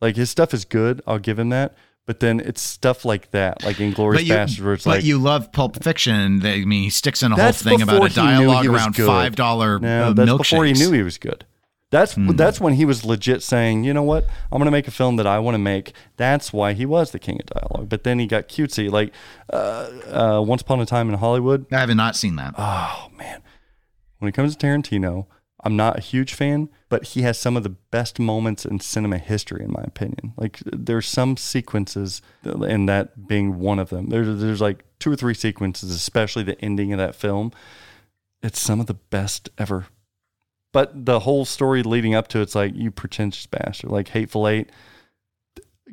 S1: Like his stuff is good, I'll give him that. But then it's stuff like that, like Inglourious
S4: But you,
S1: Basterds, where it's
S4: but
S1: like
S4: you love Pulp Fiction. They, I mean, he sticks in a whole thing about a dialogue around
S1: good.
S4: five dollar
S1: No,
S4: uh,
S1: that's
S4: milkshakes.
S1: before he knew he was good. That's
S4: Hmm.
S1: that's when he was legit saying, you know what, I'm gonna make a film that I want to make. That's why he was the king of dialogue. But then he got cutesy, like uh, uh, Once Upon a Time in Hollywood.
S4: I have not seen that.
S1: Oh man, when it comes to Tarantino, I'm not a huge fan, but he has some of the best moments in cinema history, in my opinion. Like there's some sequences, and that being one of them. There's there's like two or three sequences, especially the ending of that film. It's some of the best ever. But the whole story leading up to it's like you pretentious bastard, like Hateful Eight.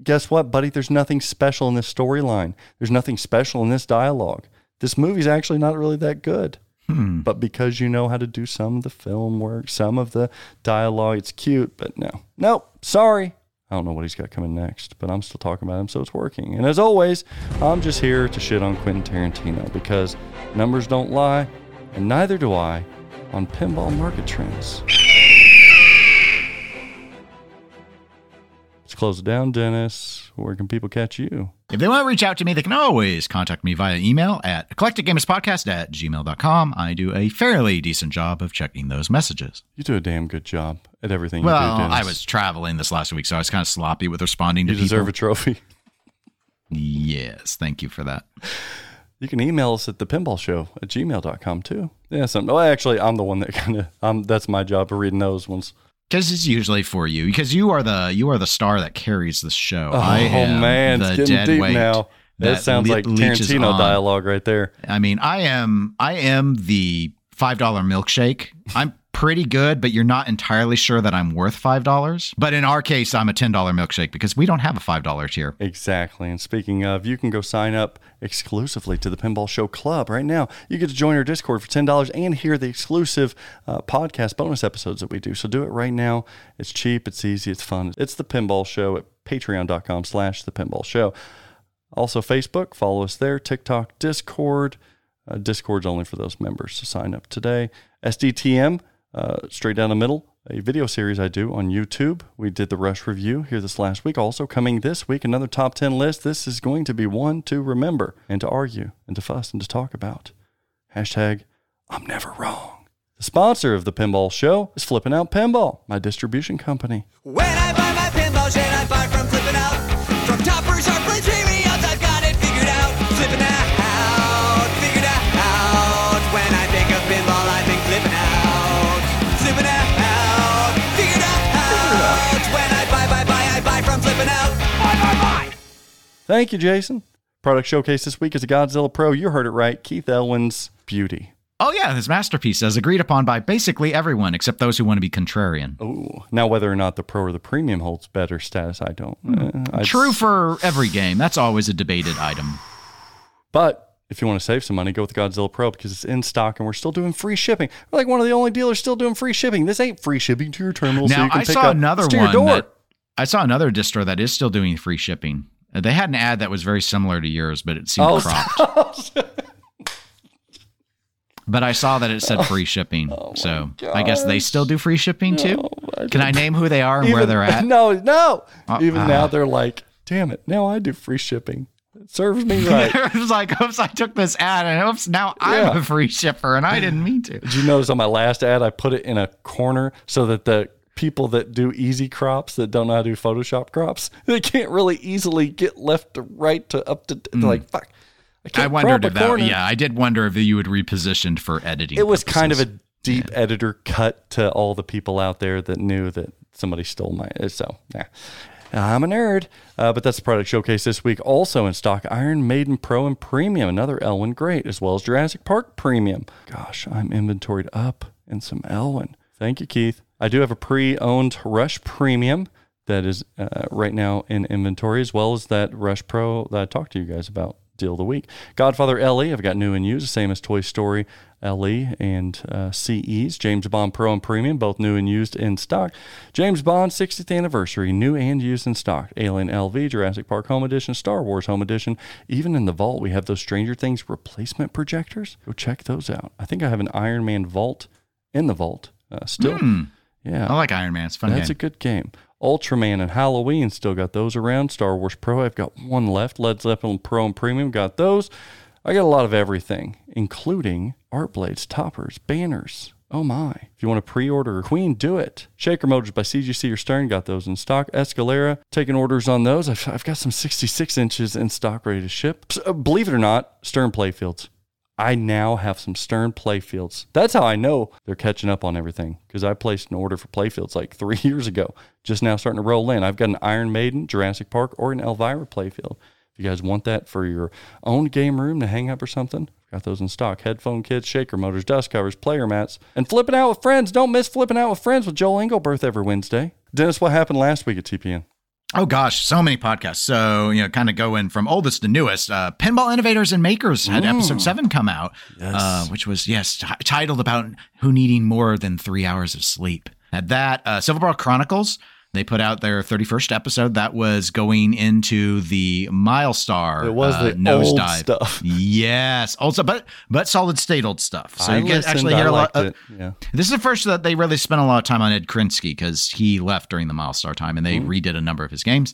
S1: Guess what, buddy? There's nothing special in this storyline. There's nothing special in this dialogue. This movie's actually not really that good
S4: Hmm.
S1: but because you know how to do some of the film work, some of the dialogue, it's cute. But no, nope, sorry. I don't know what he's got coming next, but I'm still talking about him, so it's working. And as always, I'm just here to shit on Quentin Tarantino because numbers don't lie, and neither do I on pinball market trends. Let's close it down, Dennis. Where can people catch you?
S4: If they want to reach out to me, they can always contact me via email at eclecticgamerspodcast at gmail.com. I do a fairly decent job of checking those messages.
S1: You do a damn good job at everything
S4: Well,
S1: you do, Dennis.
S4: I was traveling this last week, so I was kind of sloppy with responding to
S1: You
S4: people.
S1: deserve a trophy.
S4: Yes, thank you for that.
S1: You can email us at the pinball show at gmail.com too. Yeah, something. Well, actually, I'm the one that kind of, um, that's my job of reading those ones.
S4: Because it's usually for you. Because you are the you are the star that carries the show.
S1: Oh,
S4: I am
S1: man,
S4: the
S1: it's getting
S4: dead
S1: deep
S4: weight
S1: now. That,
S4: that
S1: sounds
S4: le-
S1: like Tarantino dialogue right there.
S4: I mean, I am I am the five dollar milkshake. I'm pretty good, but you're not entirely sure that I'm worth five dollars. But in our case, I'm a ten dollar milkshake because we don't have a five dollar tier.
S1: Exactly. And speaking of, you can go sign up exclusively to the Pinball Show Club right now. You get to join our Discord for $10 and hear the exclusive uh, podcast bonus episodes that we do. So do it right now. It's cheap, it's easy, it's fun. It's the Pinball Show at patreon.com slash the Pinball Show. Also, Facebook, follow us there. TikTok, Discord. Uh, Discord's only for those members. So sign up today. SDTM, uh, straight down the middle, a video series I do on YouTube. We did the Rush review here this last week. Also, coming this week, another top 10 list. This is going to be one to remember and to argue and to fuss and to talk about. Hashtag, I'm never wrong. The sponsor of the Pinball Show is Flipping Out Pinball, my distribution company.
S7: When
S1: Thank you, Jason. Product showcase this week is a Godzilla Pro. You heard it right. Keith Elwin's Beauty.
S4: Oh yeah, his masterpiece as agreed upon by basically everyone except those who want to be contrarian.
S1: Ooh. Now, whether or not the Pro or the Premium holds better status, I don't. Uh,
S4: True for every game. That's always a debated item.
S1: But if you want to save some money, go with the Godzilla Pro because it's in stock and we're still doing free shipping. We're like one of the only dealers still doing free shipping. This ain't free shipping to your terminal. so
S4: Now
S1: you can
S4: I
S1: pick
S4: saw
S1: up.
S4: another
S1: It's to your
S4: one that I saw another distro that is still doing free shipping. They had an ad that was very similar to yours, but it seemed
S1: Oh,
S4: cropped. But I saw that it said free shipping,
S1: Oh
S4: so I guess they still do free shipping too. Can I name who they are and where they're at?
S1: No, no.
S4: Uh,
S1: Even
S4: uh.
S1: now, they're like, damn it. Now I do free shipping. It serves me right.
S4: it was like, oops, I took this ad, and oops, now
S1: Yeah.
S4: I'm a free shipper, and I didn't mean to.
S1: Did you notice on my last ad, I put it in a corner so that the people that do easy crops that don't know how to do Photoshop crops, they can't really easily get left to right to up to they're like fuck. I.
S4: I wondered if that. Yeah, I did wonder if you had repositioned for editing.
S1: It was kind of a
S4: purposes.
S1: deep editor cut to all the people out there that knew that somebody stole my. So, yeah. I'm a nerd. Uh, but that's the product showcase this week. Also in stock, Iron Maiden Pro and Premium, another Elwin Great, as well as Jurassic Park Premium. Gosh, I'm inventoried up in some Elwin. Thank you, Keith. I do have a pre owned Rush Premium. that is uh, right now in inventory, as well as that Rush Pro that I talked to you guys about deal of the week. Godfather LE, I've got new and used, the same as Toy Story LE and uh, CEs. James Bond Pro and Premium, both new and used in stock. James Bond 60th anniversary, new and used in stock. Alien LV, Jurassic Park Home Edition, Star Wars Home Edition. Even in the vault, we have those Stranger Things replacement projectors. Go check those out. I think I have an Iron Man vault in the vault uh, still. Yeah.
S4: I like Iron Man. It's a fun
S1: That's
S4: game.
S1: a good game. Ultraman and Halloween still got those around. Star Wars Pro, I've got one left. Led Zeppelin Pro and Premium, got those. I got a lot of everything, including art blades, toppers, banners. Oh my. If you want to pre order a Queen, do it. Shaker Motors by CGC or Stern, got those in stock. Escalera, taking orders on those. I've, I've got some 66 inches in stock ready to ship. Uh, believe it or not, Stern Playfields. I now have some Stern playfields. That's how I know they're catching up on everything because I placed an order for playfields like three years ago. Just now starting to roll in. I've got an Iron Maiden, Jurassic Park, or an Elvira playfield. If you guys want that for your own game room to hang up or something, got those in stock. Headphone kits, shaker motors, dust covers, player mats, and flipping out with friends. Don't miss flipping out with friends with Joel Engelberth every Wednesday. Dennis, what happened last week at TPN?
S4: Oh gosh, so many podcasts. So you know, kind of going from oldest to newest. Uh, Pinball Innovators and Makers had episode seven come out, uh, which was yes t- titled about who needing more than three hours of sleep. Had that uh, Silverball Chronicles. They put out their 31st episode. That was going into the Mylstar.
S1: It was
S4: uh,
S1: the
S4: nosedive
S1: old stuff.
S4: Yes, also, but but solid state old stuff. So
S1: I
S4: you get actually hear a lot. uh.
S1: Yeah.
S4: this is the first that they really spent a lot of time on Ed Krynski because he left during the Mylstar time and they redid a number of his games.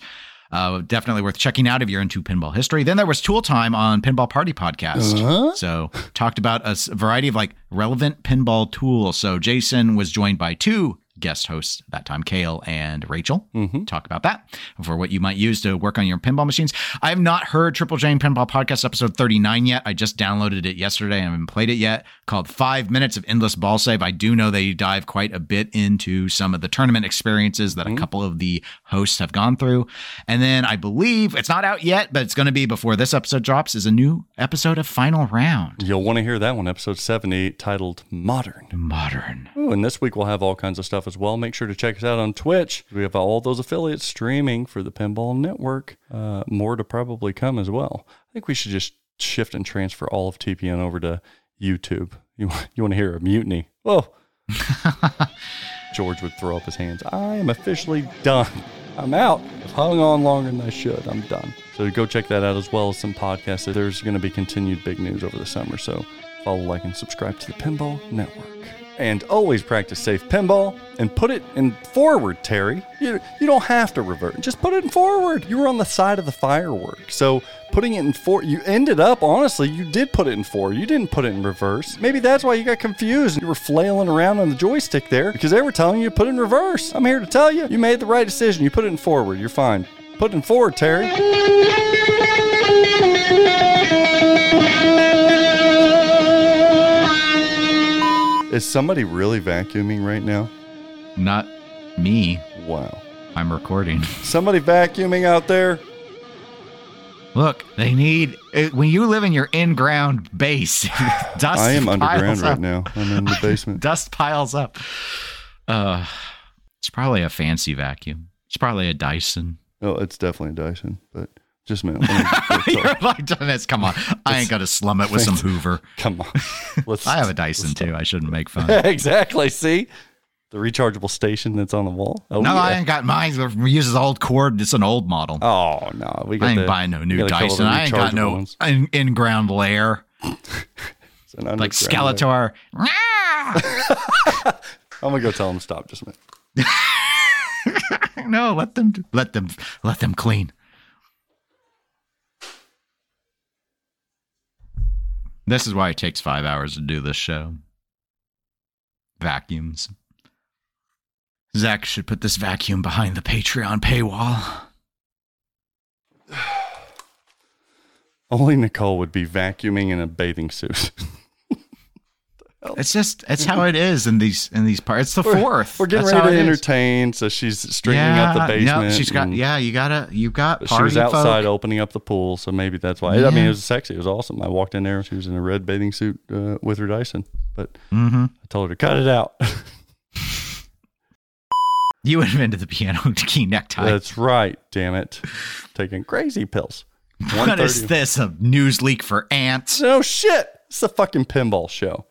S4: Uh, definitely worth checking out if you're into pinball history. Then there was Tool Time on Pinball Party Podcast. So talked about a variety of like relevant pinball tools. So Jason was joined by two guest hosts that time, Kale and Rachel. Mm-hmm. Talk about that for what you might use to work on your pinball machines. I have not heard Triple J Pinball Podcast episode 39 yet. I just downloaded it yesterday. I haven't played it yet. Called Five Minutes of Endless Ball Save. I do know they dive quite a bit into some of the tournament experiences that a mm-hmm. couple of the hosts have gone through. And then I believe it's not out yet, but it's going to be before this episode drops, is a new episode of Final Round.
S1: You'll want to hear that one, episode 70, titled Modern.
S4: Modern.
S1: Ooh, and this week we'll have all kinds of stuff as well. Make sure to check us out on Twitch. We have all those affiliates streaming for the Pinball Network. Uh, more to probably come as well. I think we should just shift and transfer all of TPN over to YouTube. You, you want to hear a mutiny? Whoa. George would throw up his hands. I am officially done. I'm out. I've hung on longer than I should. I'm done. So go check that out as well as some podcasts. There's going to be continued big news over the summer. So follow, like, and subscribe to the Pinball Network. And always practice safe pinball and put it in forward, Terry. You, you don't have to revert. Just put it in forward. You were on the side of the firework. So putting it in four, you ended up, honestly, you did put it in four. You didn't put it in reverse. Maybe that's why you got confused. You were flailing around on the joystick there because they were telling you to put it in reverse. I'm here to tell you, you made the right decision. You put it in forward. You're fine. Put it in forward, Terry. Is somebody really vacuuming right now?
S4: Not me.
S1: Wow.
S4: I'm recording.
S1: Somebody vacuuming out there?
S4: Look, they need uh, when you live in your in-ground base. dust
S1: I am underground right now. I'm in the basement.
S4: Dust piles up. Uh, it's probably a fancy vacuum. It's probably a Dyson.
S1: Oh, it's definitely a Dyson, but just a minute.
S4: You're like, Dennis, come on. I ain't gonna slum it with some Hoover.
S1: Come on. Let's,
S4: I have a Dyson too. I shouldn't make fun.
S1: exactly. See? The rechargeable station that's on the wall? Oh,
S4: No, I ain't got mine. It uses old cord. It's an old model.
S1: Oh, no. We got
S4: I ain't
S1: the-
S4: buying no new
S1: got a couple of
S4: Dyson. I ain't got no in, in-ground lair
S1: It's an
S4: like. Skeletor.
S1: I'm going to go tell them to stop just a minute.
S4: no, let them let them let them clean. This is why it takes five hours to do this show. Vacuums. Zach should put this vacuum behind the Patreon paywall.
S1: Only Nicole would be vacuuming in a bathing suit.
S4: It's just it's how it is in these in these parts. It's the fourth.
S1: We're getting
S4: That's
S1: ready to
S4: it is.
S1: entertain, so she's straightening up the
S4: Yeah,
S1: basement.
S4: No, she's got
S1: and-
S4: yeah. You gotta you got party
S1: she was outside
S4: folk.
S1: opening up the pool, so maybe that's why. I mean, it was sexy. It was awesome. I walked in there, she was in a red bathing suit uh, with her Dyson, but
S4: Mm-hmm.
S1: I told her to cut it out.
S4: You invented the piano to key necktie.
S1: That's right. Damn it. Taking crazy pills.
S4: what is this? A news leak for ants?
S1: No shit. It's the fucking pinball show.